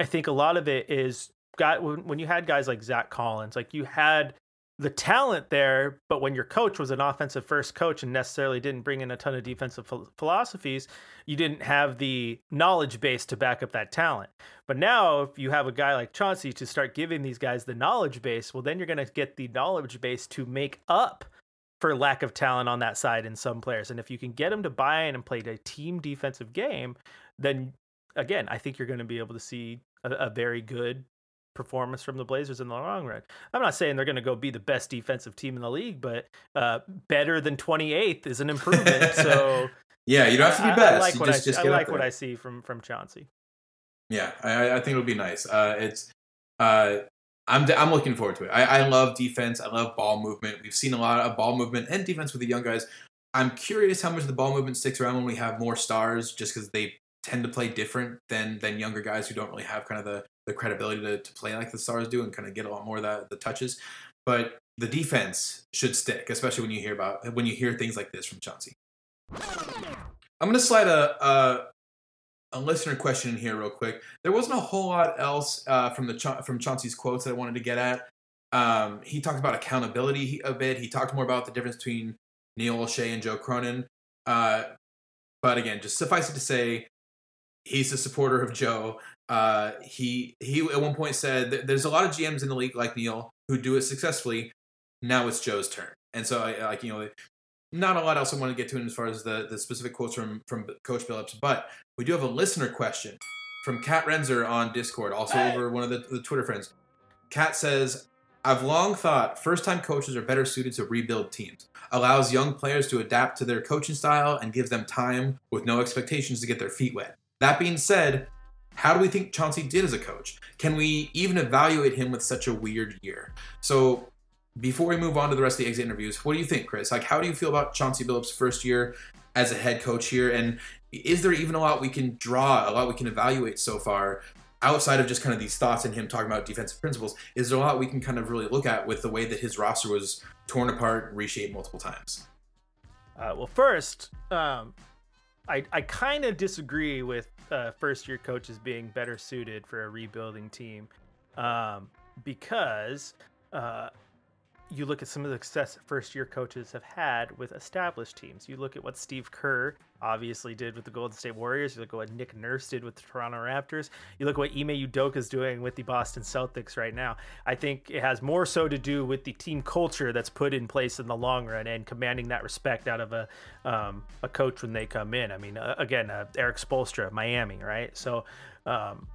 I think a lot of it is got when, when you had guys like Zach Collins, like you had the talent there, but when your coach was an offensive first coach and necessarily didn't bring in a ton of defensive ph- philosophies, you didn't have the knowledge base to back up that talent. But now, if you have a guy like Chauncey to start giving these guys the knowledge base, well, then you're going to get the knowledge base to make up for lack of talent on that side in some players. And if you can get them to buy in and play a team defensive game, then again, I think you're going to be able to see a, a very good performance from the Blazers in the long run. I'm not saying they're going to go be the best defensive team in the league, but uh, better than 28th is an improvement. so [laughs] yeah, you don't have to be best. I, I like, you what, just, I, just I like what I see from from Chauncey. Yeah, I, I think it'll be nice. Uh, it's uh, I'm I'm looking forward to it. I, I love defense. I love ball movement. We've seen a lot of ball movement and defense with the young guys. I'm curious how much the ball movement sticks around when we have more stars, just because they tend to play different than than younger guys who don't really have kind of the, the credibility to, to play like the stars do and kind of get a lot more of the, the touches. But the defense should stick, especially when you hear about when you hear things like this from Chauncey. I'm gonna slide a, a, a listener question in here real quick. There wasn't a whole lot else uh, from the from Chauncey's quotes that I wanted to get at. Um, he talked about accountability a bit. He talked more about the difference between Neil Olshey and Joe Cronin. Uh, but again, just suffice it to say, he's a supporter of Joe. Uh, he he at one point said there's a lot of GMs in the league like Neil who do it successfully. Now it's Joe's turn, and so I like you know not a lot else I want to get to in as far as the the specific quotes from from Coach Billups, but we do have a listener question from Kat Renzer on Discord, also over one of the, the Twitter friends. Kat says, I've long thought first time coaches are better suited to rebuild teams, allows young players to adapt to their coaching style, and gives them time with no expectations to get their feet wet. That being said, how do we think Chauncey did as a coach? Can we even evaluate him with such a weird year? So, before we move on to the rest of the exit interviews, what do you think, Chris? Like, how do you feel about Chauncey Billups' first year as a head coach here? And is there even a lot we can draw, a lot we can evaluate so far outside of just kind of these thoughts and him talking about defensive principles? Is there a lot we can kind of really look at with the way that his roster was torn apart reshaped multiple times? Uh, well, first, um, I I kind of disagree with uh, first year coaches being better suited for a rebuilding team, um, because uh, you look at some of the success first year coaches have had with established teams. You look at what Steve Kerr obviously did with the Golden State Warriors. You look at what Nick Nurse did with the Toronto Raptors. You look at what Ime Udoka is doing with the Boston Celtics right now. I think it has more so to do with the team culture that's put in place in the long run and commanding that respect out of a um, a coach when they come in. I mean, uh, again, uh, Erik Spoelstra, Miami, right? So. Um,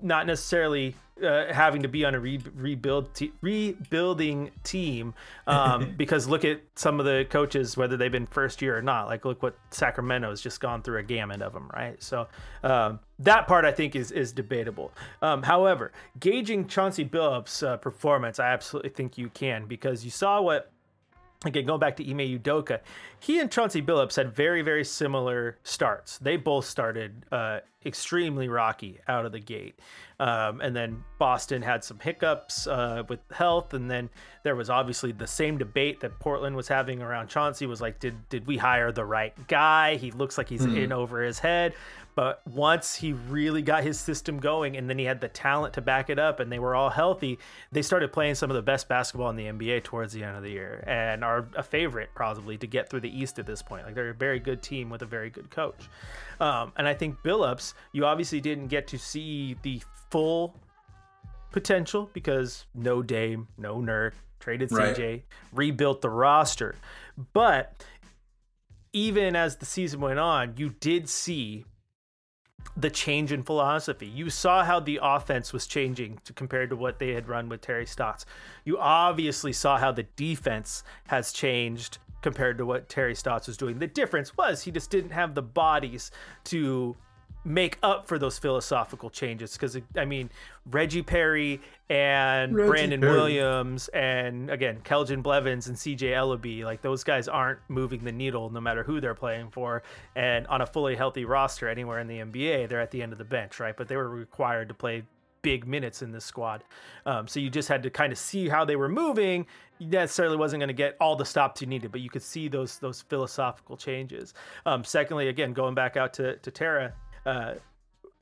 not necessarily uh, having to be on a re- rebuild te- rebuilding team um, [laughs] because look at some of the coaches whether they've been first year or not. Like look what Sacramento's just gone through a gamut of them right? So um, that part I think is is debatable. Um, however gauging Chauncey Billups uh, performance I absolutely think you can because you saw what again, going back to Ime Udoka, he and Chauncey Billups had very, very similar starts. They both started uh, extremely rocky out of the gate. Um, and then Boston had some hiccups uh, with health. And then there was obviously the same debate that Portland was having around Chauncey was like, did, did we hire the right guy? He looks like he's Mhm. in over his head. But once he really got his system going and then he had the talent to back it up and they were all healthy, they started playing some of the best basketball in the NBA towards the end of the year and are a favorite probably to get through the East at this point. Like they're a very good team with a very good coach. Um, and I think Billups, you obviously didn't get to see the full potential because no Dame, no Nurk, traded Right. CJ, rebuilt the roster. But even as the season went on, you did see the change in philosophy. You saw how the offense was changing to, compared to what they had run with Terry Stotts. You obviously saw how the defense has changed compared to what Terry Stotts was doing. The difference was he just didn't have the bodies to make up for those philosophical changes because I mean Reggie Perry and Reggie Brandon Perry. Williams and again Keljin Blevins and CJ Elleby like those guys aren't moving the needle no matter who they're playing for. And on a fully healthy roster anywhere in the NBA they're at the end of the bench right? But they were required to play big minutes in this squad. Um, so you just had to kind of see how they were moving. You necessarily wasn't going to get all the stops you needed but you could see those those philosophical changes. Um, secondly again going back out to, to Tara uh,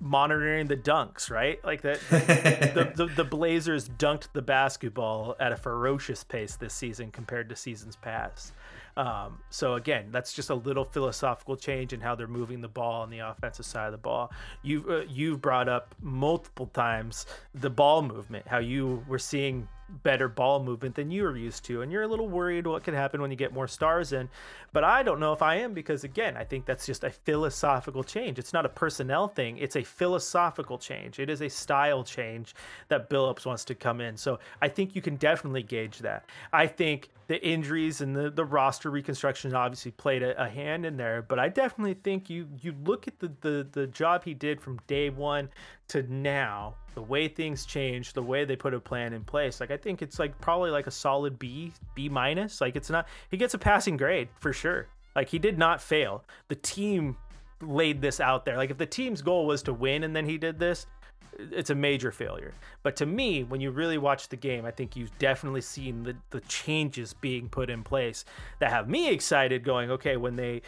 monitoring the dunks, right? Like that. [laughs] the, the the Blazers dunked the basketball at a ferocious pace this season compared to seasons past. Um, so again, that's just a little philosophical change in how they're moving the ball on the offensive side of the ball. You've uh, you've brought up multiple times the ball movement, how you were seeing better ball movement than you are used to, and you're a little worried what could happen when you get more stars in. But I don't know if I am because again, I think that's just a philosophical change. It's not a personnel thing; it's a philosophical change. It is a style change that Billups wants to come in. So I think you can definitely gauge that. I think the injuries and the, the roster reconstruction obviously played a, a hand in there, but I definitely think you you look at the, the the job he did from day one to now, the way things change, the way they put a plan in place. Like I think it's like probably like a solid B, B minus. Like it's not he gets a passing grade for sure. Like he did not fail. The team laid this out there. Like if the team's goal was to win and then he did this, it's a major failure. But to me, when you really watch the game, I think you've definitely seen the, the changes being put in place that have me excited going, okay, when they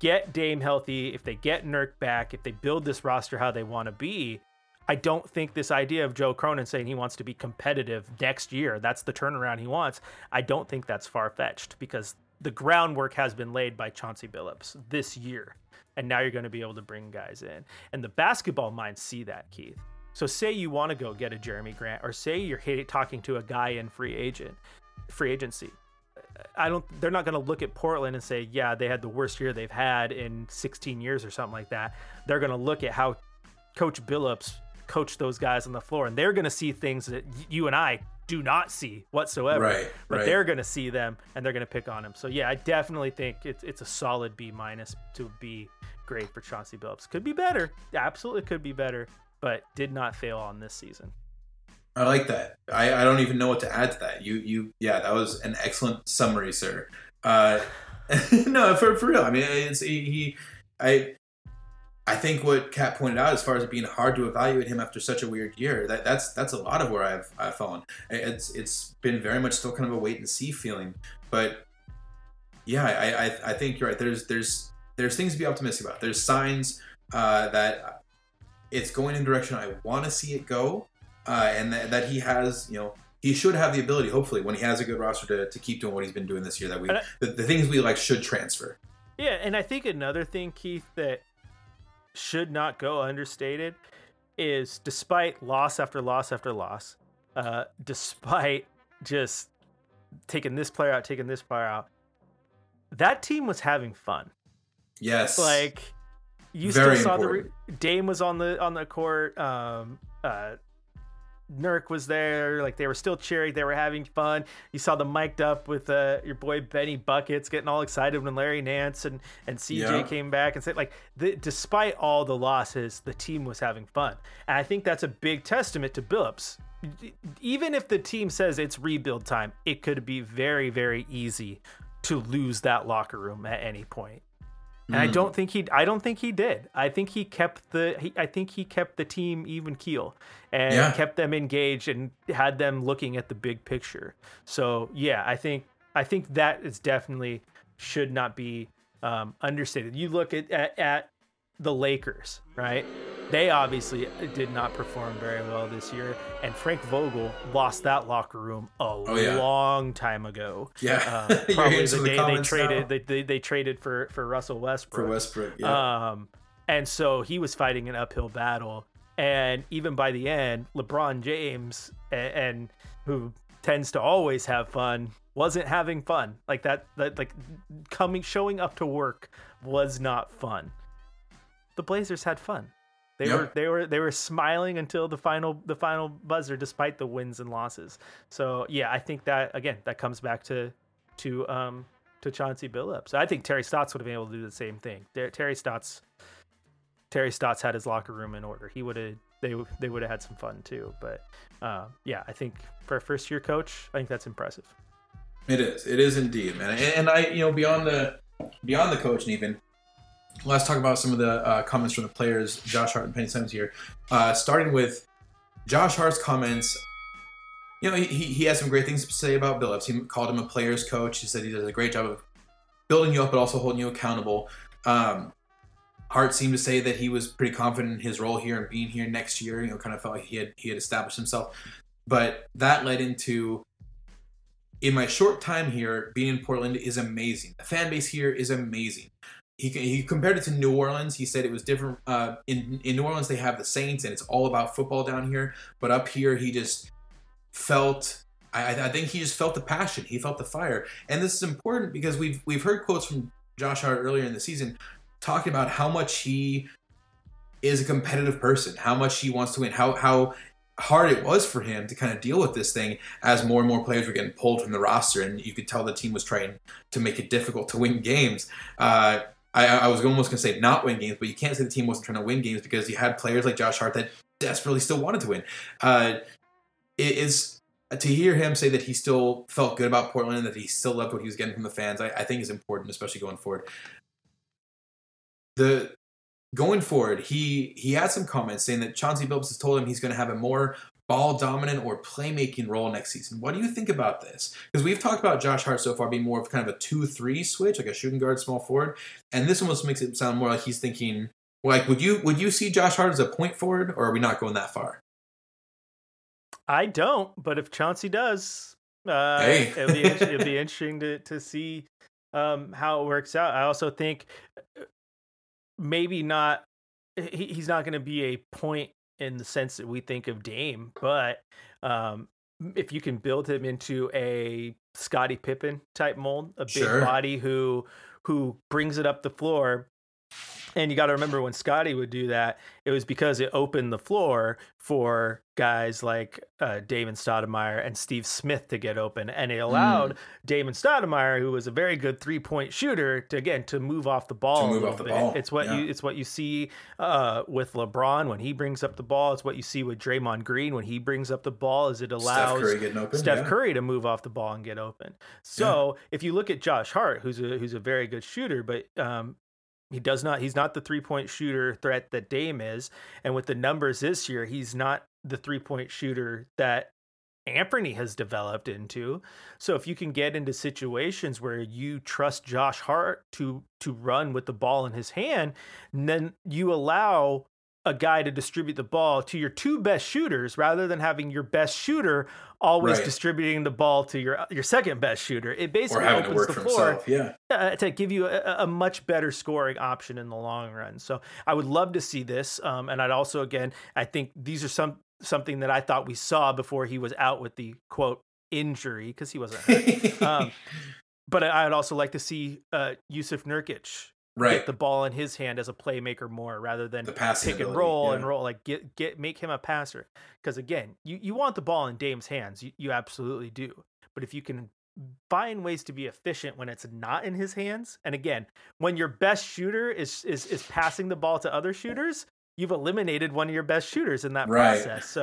get Dame healthy, if they get Nurk back, if they build this roster how they want to be, I don't think this idea of Joe Cronin saying he wants to be competitive next year, that's the turnaround he wants. I don't think that's far fetched because the groundwork has been laid by Chauncey Billups this year. And now you're going to be able to bring guys in. And the basketball minds see that, Keith. So say you want to go get a Jerami Grant, or say you're talking to a guy in free agent, free agency. I don't. They're not going to look at Portland and say, "Yeah, they had the worst year they've had in 16 years" or something like that. They're going to look at how Coach Billups coached those guys on the floor, and they're going to see things that you and I do not see whatsoever. Right, But right. they're going to see them, and they're going to pick on him. So yeah, I definitely think it's it's a solid B minus to B grade for Chauncey Billups. Could be better. Absolutely could be better, but did not fail on this season. I like that. I, I don't even know what to add to that. You you yeah, that was an excellent summary, sir. Uh, [laughs] no, for for real. I mean, it's he, he I I think what Kat pointed out as far as it being hard to evaluate him after such a weird year, that that's that's a lot of where I've I've fallen. It's it's been very much still kind of a wait and see feeling, but yeah, I, I I think you're right. There's there's there's things to be optimistic about. There's signs uh, that it's going in a direction I want to see it go, uh, and that, that he has you know he should have the ability. Hopefully, when he has a good roster to, to keep doing what he's been doing this year, that we I- the, the things we like should transfer. Yeah, and I think another thing, Keith, that should not go understated is despite loss after loss after loss, uh, despite just taking this player out, taking this player out, that team was having fun. Yes, Like you Very still saw important. the re- Dame was on the on the court. Um, uh, Nurk was there. Like they were still cheering. They were having fun. You saw them mic'd up with uh, your boy Benny Buckets getting all excited when Larry Nance and and CJ Yeah. came back and said like, the, despite all the losses, the team was having fun. And I think that's a big testament to Billups. Even if the team says it's rebuild time, it could be very very easy to lose that locker room at any point. And I Mm. don't think he I don't think he did. I think he kept the he, I think he kept the team even keel and Yeah. kept them engaged and had them looking at the big picture. So, yeah, I think I think that is definitely should not be um, understated. You look at, at at the Lakers, right? They obviously did not perform very well this year, and Frank Vogel lost that locker room a Oh, yeah. long time ago. Yeah. [laughs] Uh, probably the of the day they traded they, they, they traded for for Russell Westbrook. for Westbrook. Yeah, Um, and so he was fighting an uphill battle. And even by the end, LeBron James, and, and who tends to always have fun, wasn't having fun. Like that, that like coming, showing up to work was not fun. The Blazers had fun. They Yep. were they were they were smiling until the final the final buzzer, despite the wins and losses. So yeah, I think that again that comes back to to um to Chauncey Billups. I think Terry Stotts would have been able to do the same thing. Ter- Terry Stotts Terry Stotts had his locker room in order. He would have they they would have had some fun too. But uh, yeah, I think for a first year coach, I think that's impressive. It is. It is indeed, man. And, and I, you know, beyond the beyond the coach, and even let's talk about some of the uh, comments from the players, Josh Hart and Penny Simons here. Uh, starting with Josh Hart's comments. You know, he, he has some great things to say about Billups. He called him a player's coach. He said he does a great job of building you up, but also holding you accountable. Um, Hart seemed to say that he was pretty confident in his role here and being here next year. You know, kind of felt like he had he had established himself. But that led into in my short time here, being in Portland is amazing. The fan base here is amazing. He, he compared it to New Orleans. He said it was different. Uh, in in New Orleans, they have the Saints, and it's all about football down here. But up here, he just felt. I, I think he just felt the passion. He felt the fire, and this is important because we've we've heard quotes from Josh Hart earlier in the season talking about how much he is a competitive person, how much he wants to win, how how hard it was for him to kind of deal with this thing as more and more players were getting pulled from the roster, and you could tell the team was trying to make it difficult to win games. Uh, I, I was almost going to say not win games, but you can't say the team wasn't trying to win games because you had players like Josh Hart that desperately still wanted to win. Uh, it is to hear him say that he still felt good about Portland and that he still loved what he was getting from the fans. I, I think is important, especially going forward. The going forward, he he had some comments saying that Chauncey Billups has told him he's going to have a more ball dominant or playmaking role next season. What do you think about this? Because we've talked about Josh Hart so far being more of kind of a two-three switch, like a shooting guard, small forward, and this almost makes it sound more like he's thinking. Like, would you would you see Josh Hart as a point forward, or are we not going that far? I don't, but if Chauncey does, uh, Hey. it'll be it'll be [laughs] interesting to to see um, how it works out. I also think uh, maybe not. He, he's not going to be a point in the sense that we think of Dame, but um, if you can build him into a Scottie Pippen type mold, a big Sure. body who who brings it up the floor. And you got to remember when Scottie would do that, it was because it opened the floor for guys like uh, Damon Stoudamire and Steve Smith to get open, and it allowed Damon Stoudamire, who was a very good three point shooter, to again to move off the ball. To move off the bit. ball, It's what yeah. you it's what you see uh, with LeBron when he brings up the ball. It's what you see with Draymond Green when he brings up the ball. Is it allows Steph Curry open. Steph yeah. Curry to move off the ball and get open. So if you look at Josh Hart, who's a who's a very good shooter, but um, he does not he's not the three point shooter threat that Dame is, and with the numbers this year, he's not the three point shooter that Anfernee has developed into. So if you can get into situations where you trust Josh Hart to to run with the ball in his hand, then you allow a guy to distribute the ball to your two best shooters rather than having your best shooter always Right. distributing the ball to your your second best shooter. It basically opens the floor. Yeah. uh, to give you a, a much better scoring option in the long run. So I would love to see this, um, and I'd also again I think these are some something that I thought we saw before he was out with the quote injury because he wasn't hurt. [laughs] um, but I- I'd also like to see uh, Jusuf Nurkic right. get the ball in his hand as a playmaker more rather than The pick and roll yeah. and roll like get get make him a passer because again you, you want the ball in Dame's hands you, you absolutely do but if you can find ways to be efficient when it's not in his hands and again when your best shooter is is is passing the ball to other shooters you've eliminated one of your best shooters in that Right. process so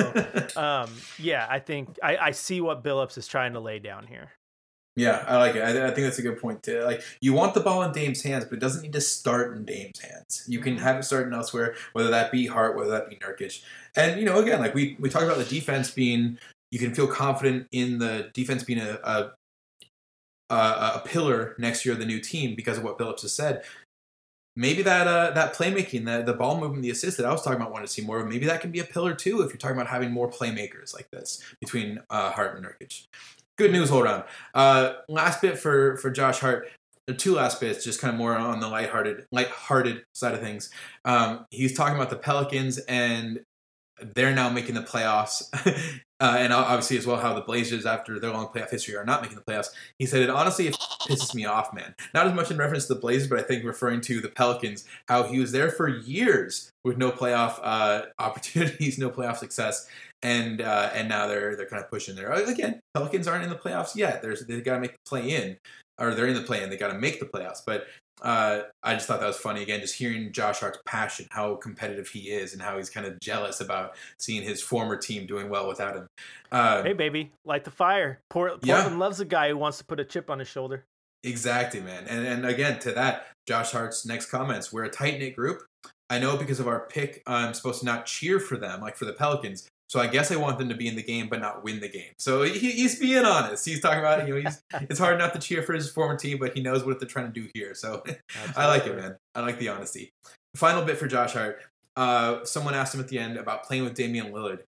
[laughs] um yeah I think I, I see what Billups is trying to lay down here Yeah, I like it. I, I think that's a good point too. Like you want the ball in Dame's hands, but it doesn't need to start in Dame's hands. You can have it starting elsewhere, whether that be Hart, whether that be Nurkic. And you know, again, like we we talked about the defense being, you can feel confident in the defense being a a, a, a pillar next year of the new team because of what Billups has said. Maybe that uh, that playmaking, the the ball movement, the assist that I was talking about, wanted to see more. of, Maybe that can be a pillar too if you're talking about having more playmakers like this between uh, Hart and Nurkic. Good news hold on Uh, last bit for for Josh Hart. The two last bits, just kind of more on the lighthearted, lighthearted side of things. Um, he's talking about the Pelicans and they're now making the playoffs, [laughs] uh, and obviously as well how the Blazers, after their long playoff history, are not making the playoffs. He said it honestly it pisses me off, man. Not as much in reference to the Blazers, but I think referring to the Pelicans, how he was there for years with no playoff uh, [laughs] opportunities, no playoff success, and uh, and now they're they're kind of pushing there again. Pelicans aren't in the playoffs yet. There's they got to make the play in, or they're in the play in. They got to make the playoffs, but. Uh, I just thought that was funny again, just hearing Josh Hart's passion, how competitive he is, and how he's kind of jealous about seeing his former team doing well without him. Uh, hey baby light the fire Port- Yeah. Portland loves a guy who wants to put a chip on his shoulder Exactly, man. And and again to that, Josh Hart's next comments: We're a tight knit group. I know because of our pick, I'm supposed to not cheer for them, like for the Pelicans. So I guess I want them to be in the game, but not win the game. So he, he's being honest. He's talking about, you know, he's [laughs] it's hard not to cheer for his former team, but he knows what they're trying to do here. So [laughs] I like it, man. I like the honesty. Final bit for Josh Hart. Uh, someone asked him at the end about playing with Damian Lillard.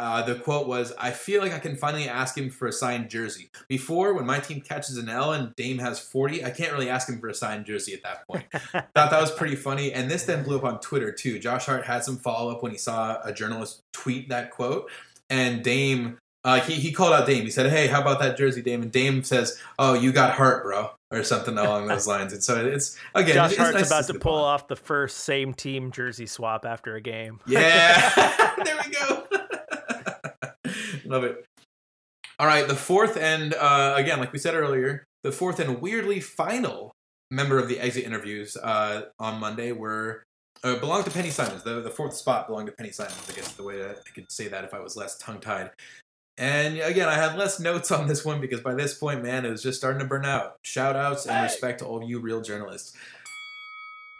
Uh, the quote was, I feel like I can finally ask him for a signed jersey. Before, when my team catches an L and Dame has 40, I can't really ask him for a signed jersey at that point. [laughs] Thought that was pretty funny. And this then blew up on Twitter, too. Josh Hart had some follow up when he saw a journalist tweet that quote. And Dame, uh, he, he called out Dame. He said, Hey, how about that jersey, Dame? And Dame says, Oh, you got Hart, bro. Or something along those [laughs] lines. And so it's, again, Josh it's Hart's nice about to pull bond. off the first same team jersey swap after a game. Yeah. [laughs] there we go. Love it. All right, the fourth and uh, again, like we said earlier, the fourth and weirdly final member of the exit interviews uh, on Monday were uh, belonged to Penny Simons. The the fourth spot belonged to Penny Simons. I guess the way that I could say that if I was less tongue tied. And again, I have less notes on this one because by this point, man, it was just starting to burn out. Shout outs and respect to all you real journalists.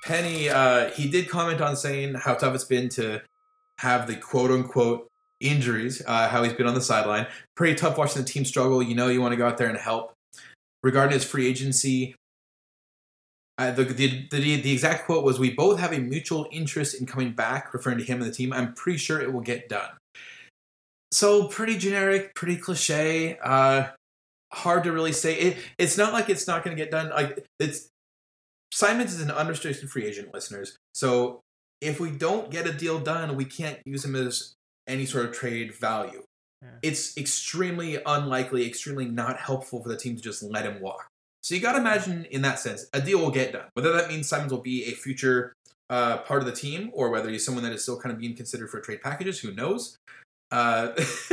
Penny, uh, he did comment on saying how tough it's been to have the quote unquote injuries, uh, how he's been on the sideline. Pretty tough watching the team struggle. You know, you want to go out there and help. Regarding his free agency, uh, the, the, the, the exact quote was We both have a mutual interest in coming back, referring to him and the team. I'm pretty sure it will get done. So, pretty generic, pretty cliche. Uh, hard to really say. It, it's not like it's not going to get done. Like, it's Simons is an unrestricted free agent, listeners. So, if we don't get a deal done, we can't use him as any sort of trade value. Yeah. It's extremely unlikely, extremely not helpful for the team to just let him walk. So you got to imagine, in that sense, a deal will get done. Whether that means Simons will be a future uh, part of the team, or whether he's someone that is still kind of being considered for trade packages, who knows? Uh, [laughs]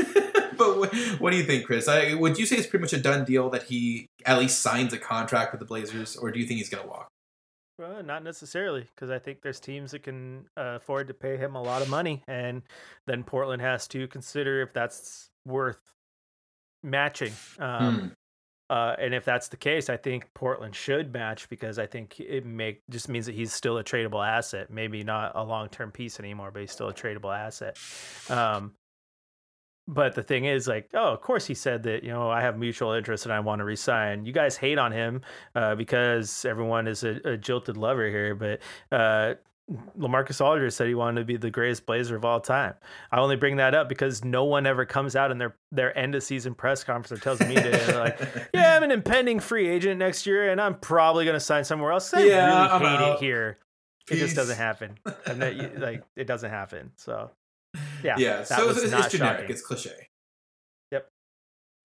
but what, what do you think, Chris? I, would you say it's pretty much a done deal that he at least signs a contract with the Blazers, or do you think he's going to walk? Well, not necessarily, because I think there's teams that can uh, afford to pay him a lot of money, and then Portland has to consider if that's worth matching. Um, Hmm. uh, and if that's the case, I think Portland should match because I think it make just means that he's still a tradable asset. Maybe not a long term piece anymore, but he's still a tradable asset. Um, but the thing is, like, oh, of course he said that, you know, I have mutual interest and I want to resign. You guys hate on him uh, because everyone is a, a jilted lover here, but uh, LaMarcus Aldridge said he wanted to be the greatest Blazer of all time. I only bring that up because no one ever comes out in their their end of season press conference or tells me to like, [laughs] yeah, I'm an impending free agent next year and I'm probably going to sign somewhere else. I Yeah, really I'm hate out. it here. It just doesn't happen. That, you- like, it doesn't happen. So, yeah, yeah, so it's, it's generic. shocking. It's cliche. Yep.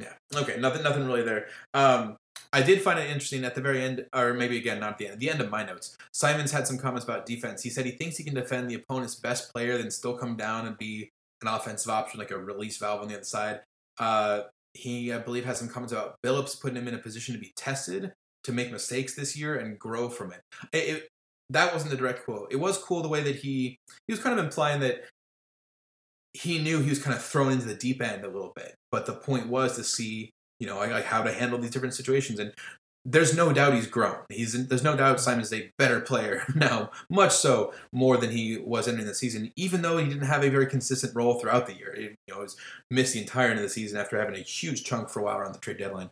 Yeah. Okay. Nothing. Nothing really there. Um, I did find it interesting at the very end, or maybe again not at the end. At the end of my notes, Simons had some comments about defense. He said he thinks he can defend the opponent's best player, then still come down and be an offensive option, like a release valve on the other side. Uh, he, I believe, has some comments about Billups putting him in a position to be tested, to make mistakes this year and grow from it. It, it. That wasn't the direct quote. It was cool the way that he he was kind of implying that he knew he was kind of thrown into the deep end a little bit. But the point was to see, you know, like, how to handle these different situations. And there's no doubt he's grown. He's there's no doubt Simon's a better player [laughs] now, much so more than he was entering the season. Even though he didn't have a very consistent role throughout the year, He, you know, was missed the entire end of the season after having a huge chunk for a while around the trade deadline.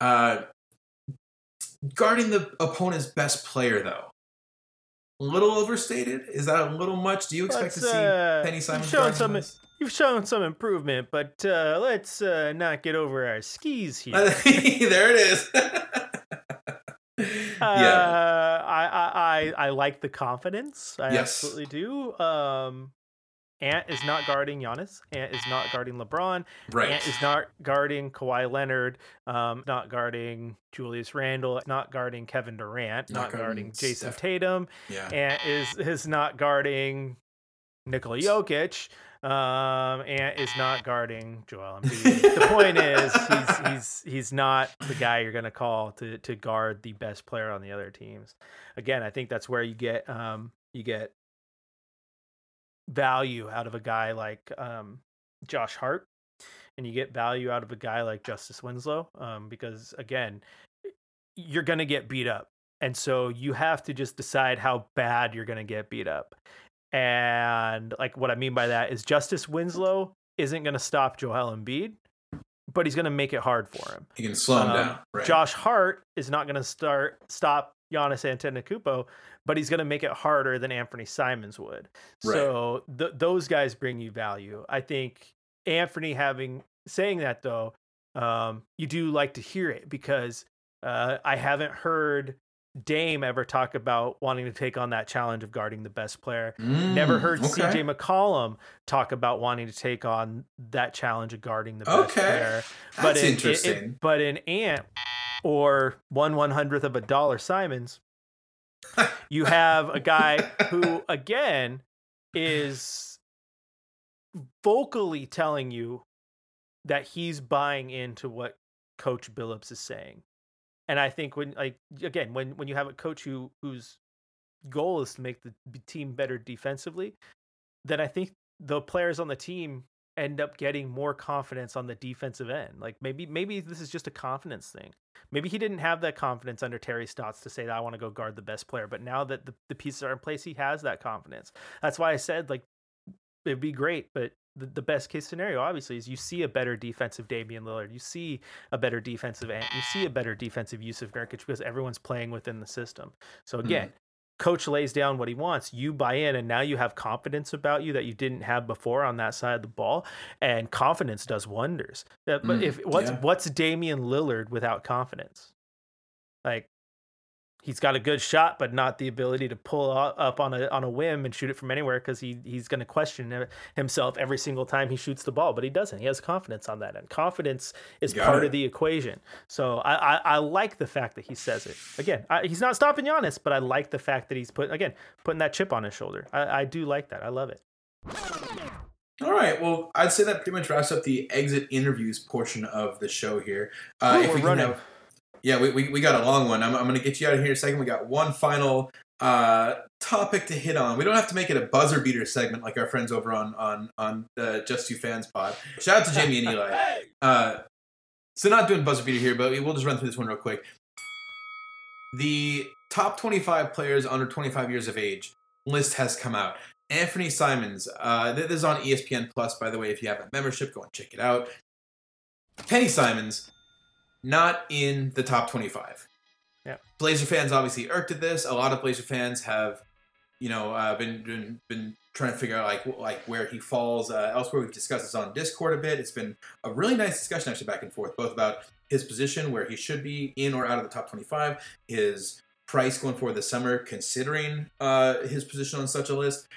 Uh, guarding the opponent's best player, though, little overstated. Is that a little much? Do you expect Let's, to see uh, Penny Simons show guarding some-? You've shown some improvement, but uh, let's uh, not get over our skis [laughs] here. there it is. Uh, yeah. I, I I I like the confidence. I Yes. absolutely do. Um, Ant is not guarding Giannis. Ant is not guarding LeBron. Right. Ant is not guarding Kawhi Leonard. Um, not guarding Julius Randle. Not guarding Kevin Durant. Not Not, guarding guarding Jayson Steph. Tatum. yeah. Ant is is not guarding Nikola Jokic. Um, Ant is not guarding Joel [laughs] Embiid. the point is, he's he's he's not the guy you're gonna call to to guard the best player on the other teams. Again, I think that's where you get um you get value out of a guy like um Josh Hart, and you get value out of a guy like Justice Winslow. Um, because again, you're gonna get beat up, and so you have to just decide how bad you're gonna get beat up. And like what I mean by that is Justice Winslow isn't going to stop Joel Embiid, but he's going to make it hard for him. You can slow him Um, down. Right. Josh Hart is not going to start stop Giannis Antetokounmpo, but he's going to make it harder than Anfernee Simons would. Right. So th- those guys bring you value. I think Anfernee having saying that though, um, you do like to hear it because uh, I haven't heard Dame ever talk about wanting to take on that challenge of guarding the best player. Never Mm, heard okay. CJ McCollum talk about wanting to take on that challenge of guarding the best Okay. player. That's in, interesting. but in Ant or one one hundredth of a dollar Simons, you have a guy who again is vocally telling you that he's buying into what Coach Billups is saying. And I think when like again when when you have a coach who whose goal is to make the team better defensively, then I think the players on the team end up getting more confidence on the defensive end. Like maybe maybe this is just a confidence thing. Maybe he didn't have that confidence under Terry Stotts to say that I want to go guard the best player, but now that the, the pieces are in place, he has that confidence. That's why I said like it'd be great, but the, the best case scenario obviously is you see a better defensive Damian Lillard, you see a better defensive Ant, you see a better defensive Jusuf Nurkic because everyone's playing within the system. So hmm. again, coach lays down what he wants, you buy in, and now you have confidence about you that you didn't have before on that side of the ball, and confidence does wonders. But Mm, if what's yeah. what's Damian Lillard without confidence? Like he's got a good shot, but not the ability to pull up on a on a whim and shoot it from anywhere because he he's going to question himself every single time he shoots the ball. But he doesn't. He has confidence on that end. Confidence is Got part it. of the equation. So I, I I like the fact that he says it. Again, I, he's not stopping Giannis, but I like the fact that he's put again putting that chip on his shoulder. I, I do like that. I love it. All right. Well, I'd say that pretty much wraps up the exit interviews portion of the show here. Uh, Ooh, if we're we can running. have- yeah, we, we, we got a long one. I'm, I'm going to get you out of here in a second. We got one final uh, topic to hit on. We don't have to make it a buzzer beater segment like our friends over on on on the Just You Fans pod. Shout out to Jamie and Eli. [laughs] Uh, so not doing buzzer beater here, but we'll just run through this one real quick. The top 25 players under 25 years of age list has come out. Anfernee Simons. Uh, this is on ESPN Plus, by the way. If you have a membership, go and check it out. Penny Simons, not in the top 25. Yeah. Blazer fans obviously irked at this. A lot of Blazer fans have, you know, uh, been, been been trying to figure out like like where he falls uh, elsewhere. We've discussed this on Discord a bit. It's been a really nice discussion actually back and forth, both about his position where he should be in or out of the top 25, his price going forward this summer, considering uh, his position on such a list.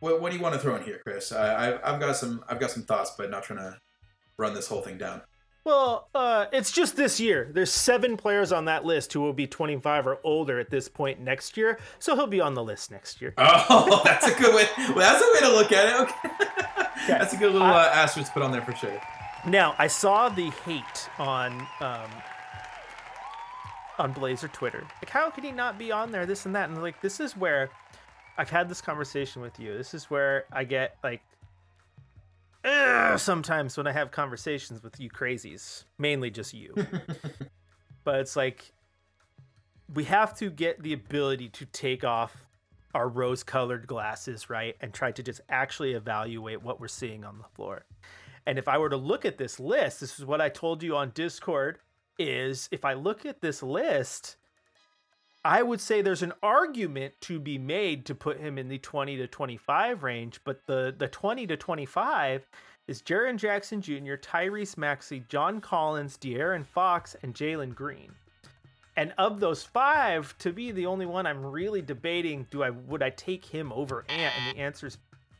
What, what do you want to throw in here, Chris? I, I've, I've got some I've got some thoughts, but not trying to run this whole thing down. Well, uh, it's just this year. There's seven players on that list who will be 25 or older at this point next year, so he'll be on the list next year. [laughs] Oh, that's a good way. Well, that's a way to look at it. Okay, [laughs] that's a good little uh, asterisk to put on there for sure. Now, I saw the hate on um, on Blazer Twitter. Like, how could he not be on there? This and that, and like, this is where I've had this conversation with you. This is where I get like Ugh, sometimes when I have conversations with you crazies, mainly just you. [laughs] but it's like we have to get the ability to take off our rose colored glasses, right? And try to just actually evaluate what we're seeing on the floor. And if I were to look at this list, this is what I told you on Discord is if I look at this list, I would say there's an argument to be made to put him in the 20 to 25 range, but the the 20 to 25 is Jaren Jackson Jr., Tyrese Maxey, John Collins, De'Aaron Fox, and Jalen Green. And of those five, to be the only one I'm really debating, do I would I take him over Ant? And the answer is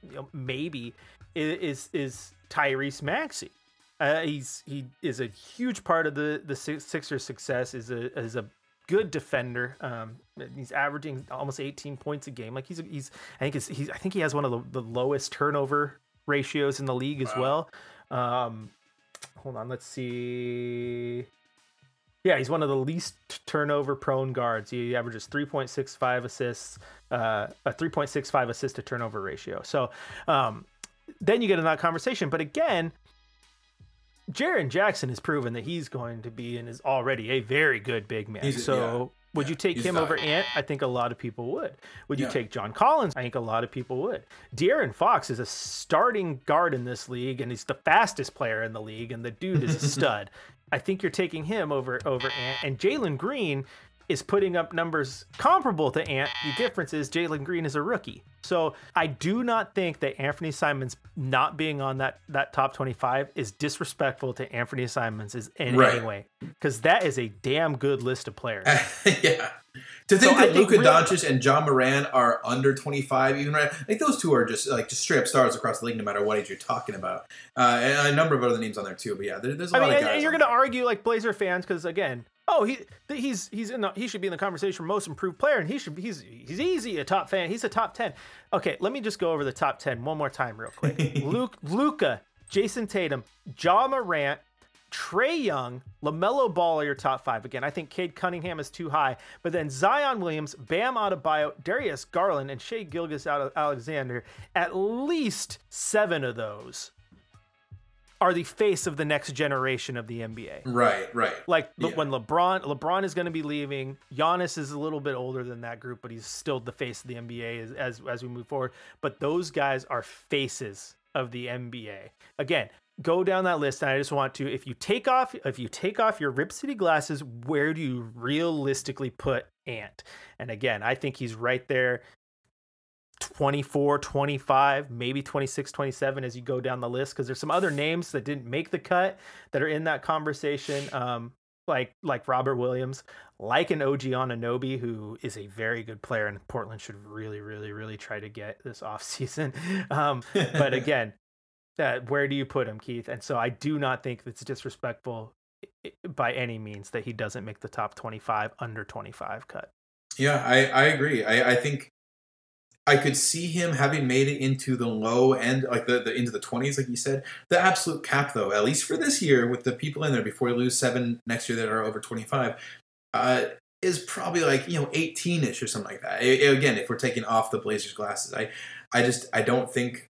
you know, maybe is is Tyrese Maxey. Uh, he's he is a huge part of the the Sixers' success. is a is a good defender. Um, he's averaging almost 18 points a game. Like he's he's I think he's, he's I think he has one of the, the lowest turnover ratios in the league as wow. well. Um, hold on, let's see. Yeah, he's one of the least turnover prone guards. He averages 3.65 assists, uh, a 3.65 assist to turnover ratio. So um, then you get in that conversation. But again, Jaren Jackson has proven that he's going to be and is already a very good big man. He's, so yeah, would yeah, you take him over Ant? I think a lot of people would. Would you yeah. take John Collins? I think a lot of people would. De'Aaron Fox is a starting guard in this league, and he's the fastest player in the league, and the dude is a [laughs] stud. I think you're taking him over over Ant. And Jalen Green is putting up numbers comparable to Ant. The difference is Jalen Green is a rookie. So I do not think that Anfernee Simons not being on that that top 25 is disrespectful to Anfernee Simons is in right. any way. Because that is a damn good list of players. [laughs] yeah. To think so that Luka really, Doncic and Ja Morant are under 25, even right, I think those two are just like just straight up stars across the league, no matter what age you're talking about. Uh, and a number of other names on there too. But yeah, there, there's a I lot mean, of guys. And you're going to argue like Blazer fans because again, oh he he's he's in the, he should be in the conversation for most improved player and he should he's he's easy a top fan he's a top 10 okay let me just go over the top 10 one more time real quick [laughs] luke luka jayson tatum ja morant Trae Young, LaMelo Ball are your top five. Again, I think Cade Cunningham is too high. But then Zion Williams, Bam Adebayo, Darius Garland, and Shai Gilgeous-Alexander, at least seven of those are the face of the next generation of the NBA. Right, right. Like yeah. when LeBron LeBron is going to be leaving, Giannis is a little bit older than that group, but he's still the face of the NBA as as, as we move forward. But those guys are faces of the NBA. Again, go down that list and I just want to if you take off if you take off your Rip City glasses, where do you realistically put Ant? And again, I think he's right there 24, 25, maybe 26, 27 as you go down the list because there's some other names that didn't make the cut that are in that conversation. Um, like like Robert Williams, like an OG Anunoby, who is a very good player, and Portland should really, really, really try to get this [laughs] offseason. Um, but [laughs] again, uh, where do you put him, Keith? And so I do not think it's disrespectful by any means that he doesn't make the top 25 under 25 cut. Yeah, I, I agree. I, I think I could see him having made it into the low end, like the, the into the twenties, like you said. The absolute cap, though, at least for this year, with the people in there before you lose seven next year that are over twenty five, uh, is probably like you know eighteen ish or something like that. again, if we're taking off the Blazers glasses, I, I just I don't think,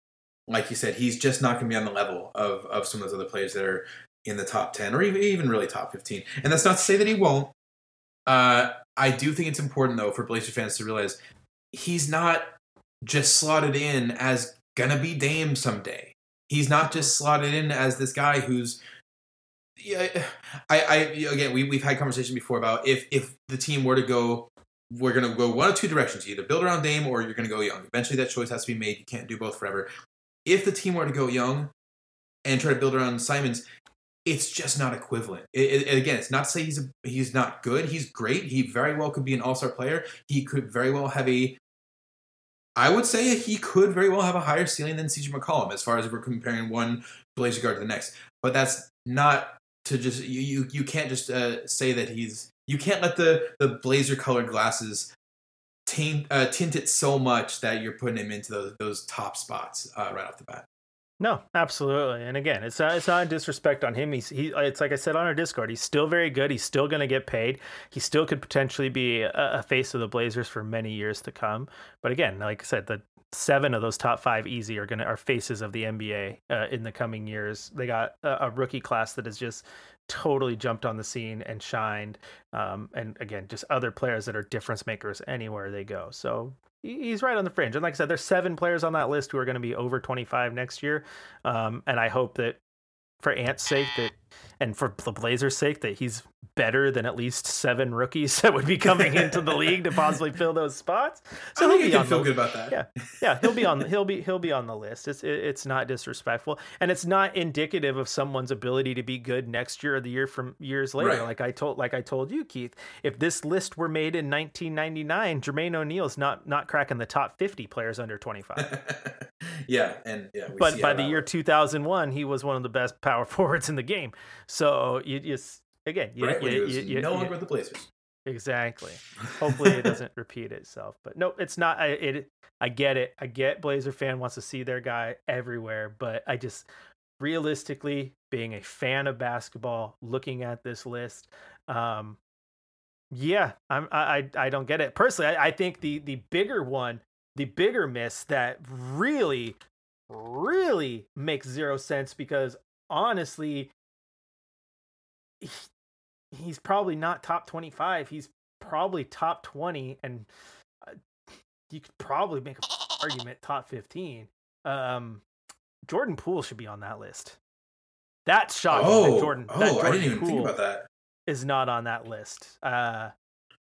like you said, he's just not going to be on the level of of some of those other players that are in the top ten or even even really top fifteen. And that's not to say that he won't. Uh, I do think it's important though for Blazer fans to realize he's not just slotted in as gonna be Dame someday. He's not just mm-hmm. slotted in as this guy who's yeah. I, I again we we've had conversation before about if if the team were to go we're gonna go one of two directions. You either build around Dame or you're gonna go young. Eventually that choice has to be made. You can't do both forever. If the team were to go young and try to build around Simons, it's just not equivalent. It, it, again, it's not to say he's a, he's not good. He's great. He very well could be an all star player. He could very well have a. I would say he could very well have a higher ceiling than CJ McCollum as far as we're comparing one Blazer guard to the next. But that's not to just you you, you can't just uh, say that he's you can't let the the Blazer colored glasses taint uh, tint it so much that you're putting him into those those top spots uh, right off the bat. No, absolutely. And again, it's not, it's not a disrespect on him. He's he. It's like I said on our Discord. He's still very good. He's still going to get paid. He still could potentially be a, a, face of the Blazers for many years to come. But again, like I said, the seven of those top five easy are going to are faces of the NBA uh, in the coming years. They got a, a, rookie class that is just totally jumped on the scene and shined. Um, and again, just other players that are difference makers anywhere they go. So he's right on the fringe. And like I said, there's seven players on that list who are going to be over 25 next year. Um, and I hope that for Ant's sake that and for the Blazers' sake that he's better than at least seven rookies [laughs] that would be coming into the league to possibly fill those spots. So he'll be on feel the, good about that. Yeah, yeah, he'll be on he'll be he'll be on the list. It's it, it's not disrespectful, and it's not indicative of someone's ability to be good next year or the year from years later. Right. Like I told like I told you, Keith, if this list were made in 1999, Jermaine O'Neal's not not cracking the top 50 players under 25. [laughs] yeah, and yeah, but by the year 2001, he was one of the best power [laughs] forwards in the game. So you just again, you, right, you, you, you, no longer with the Blazers. Exactly. Hopefully, it [laughs] doesn't repeat itself. But no, it's not. I, it. I get it. I get Blazer fan wants to see their guy everywhere, but I just realistically, being a fan of basketball, looking at this list, um, yeah, I'm. I. I don't get it personally. I, I think the the bigger one, the bigger miss that really, really makes zero sense because honestly, he's probably not top 25. He's probably top 20 and uh, you could probably make an [laughs] argument top 15. Um, Jordan Poole should be on that list. That's shocking. Oh, that Jordan, oh, that Jordan I didn't even Poole think about that. Is not on that list. Uh,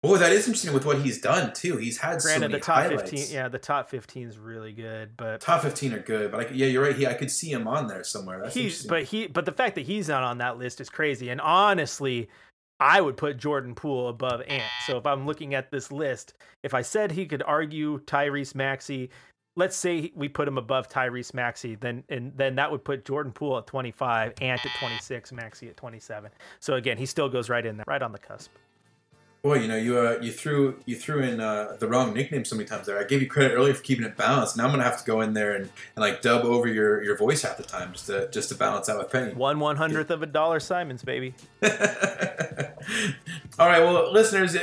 Oh, that is interesting with what he's done too. He's had granted so the top highlights. fifteen. Yeah, the top fifteen is really good, but top fifteen are good. But I, yeah, you're right. He, I could see him on there somewhere. That's he's but he but the fact that he's not on that list is crazy. And honestly, I would put Jordan Poole above Ant. So if I'm looking at this list, if I said he could argue Tyrese Maxey, let's say we put him above Tyrese Maxey, then and then that would put Jordan Poole at 25, Ant at 26, Maxey at 27. So again, he still goes right in there, right on the cusp. Boy, you know, you uh, you threw you threw in uh, the wrong nickname so many times there. I gave you credit earlier for keeping it balanced. Now I'm gonna have to go in there and, and like dub over your, your voice half the time just to just to balance out with Penny. One one hundredth of a dollar Simons, baby. [laughs] All right, well, listeners,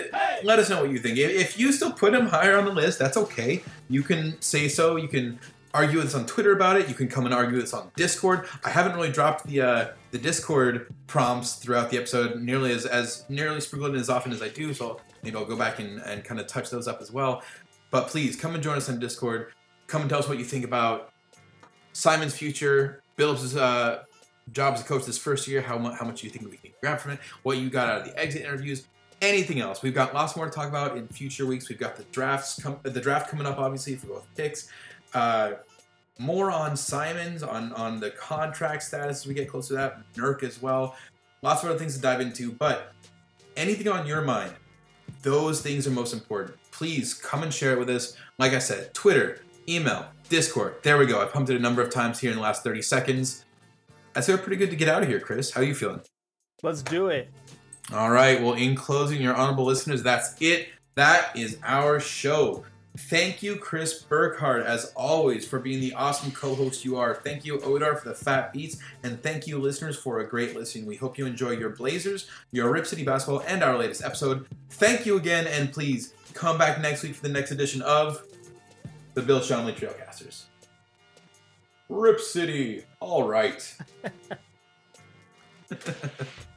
let us know what you think. If you still put him higher on the list, that's okay. You can say so. You can argue with us on Twitter about it. You can come and argue with us on Discord. I haven't really dropped the uh, the Discord prompts throughout the episode nearly as as nearly sprinkled in as often as I do. So maybe I'll go back and, and kind of touch those up as well. But please come and join us on Discord. Come and tell us what you think about Simons' future, Billups' uh, job as a coach this first year. How much how much you think we can grab from it? What you got out of the exit interviews? Anything else? We've got lots more to talk about in future weeks. We've got the drafts, com- the draft coming up, obviously for both picks. Uh, more on Simons, on on the contract status as we get closer to that, Nurk as well. Lots of other things to dive into, but anything on your mind, those things are most important. Please come and share it with us. Like I said, Twitter, email, Discord. There we go. I pumped it a number of times here in the last 30 seconds. I feel pretty good to get out of here, Chris. How are you feeling? Let's do it. All right. Well, in closing, your honorable listeners, that's it. That is our show. Thank you, Chris Burkhardt, as always, for being the awesome co host you are. Thank you, Odar, for the fat beats. And thank you, listeners, for a great listening. We hope you enjoy your Blazers, your Rip City basketball, and our latest episode. Thank you again, and please come back next week for the next edition of the Bill Schonely Trailcasters. Rip City. All right. [laughs]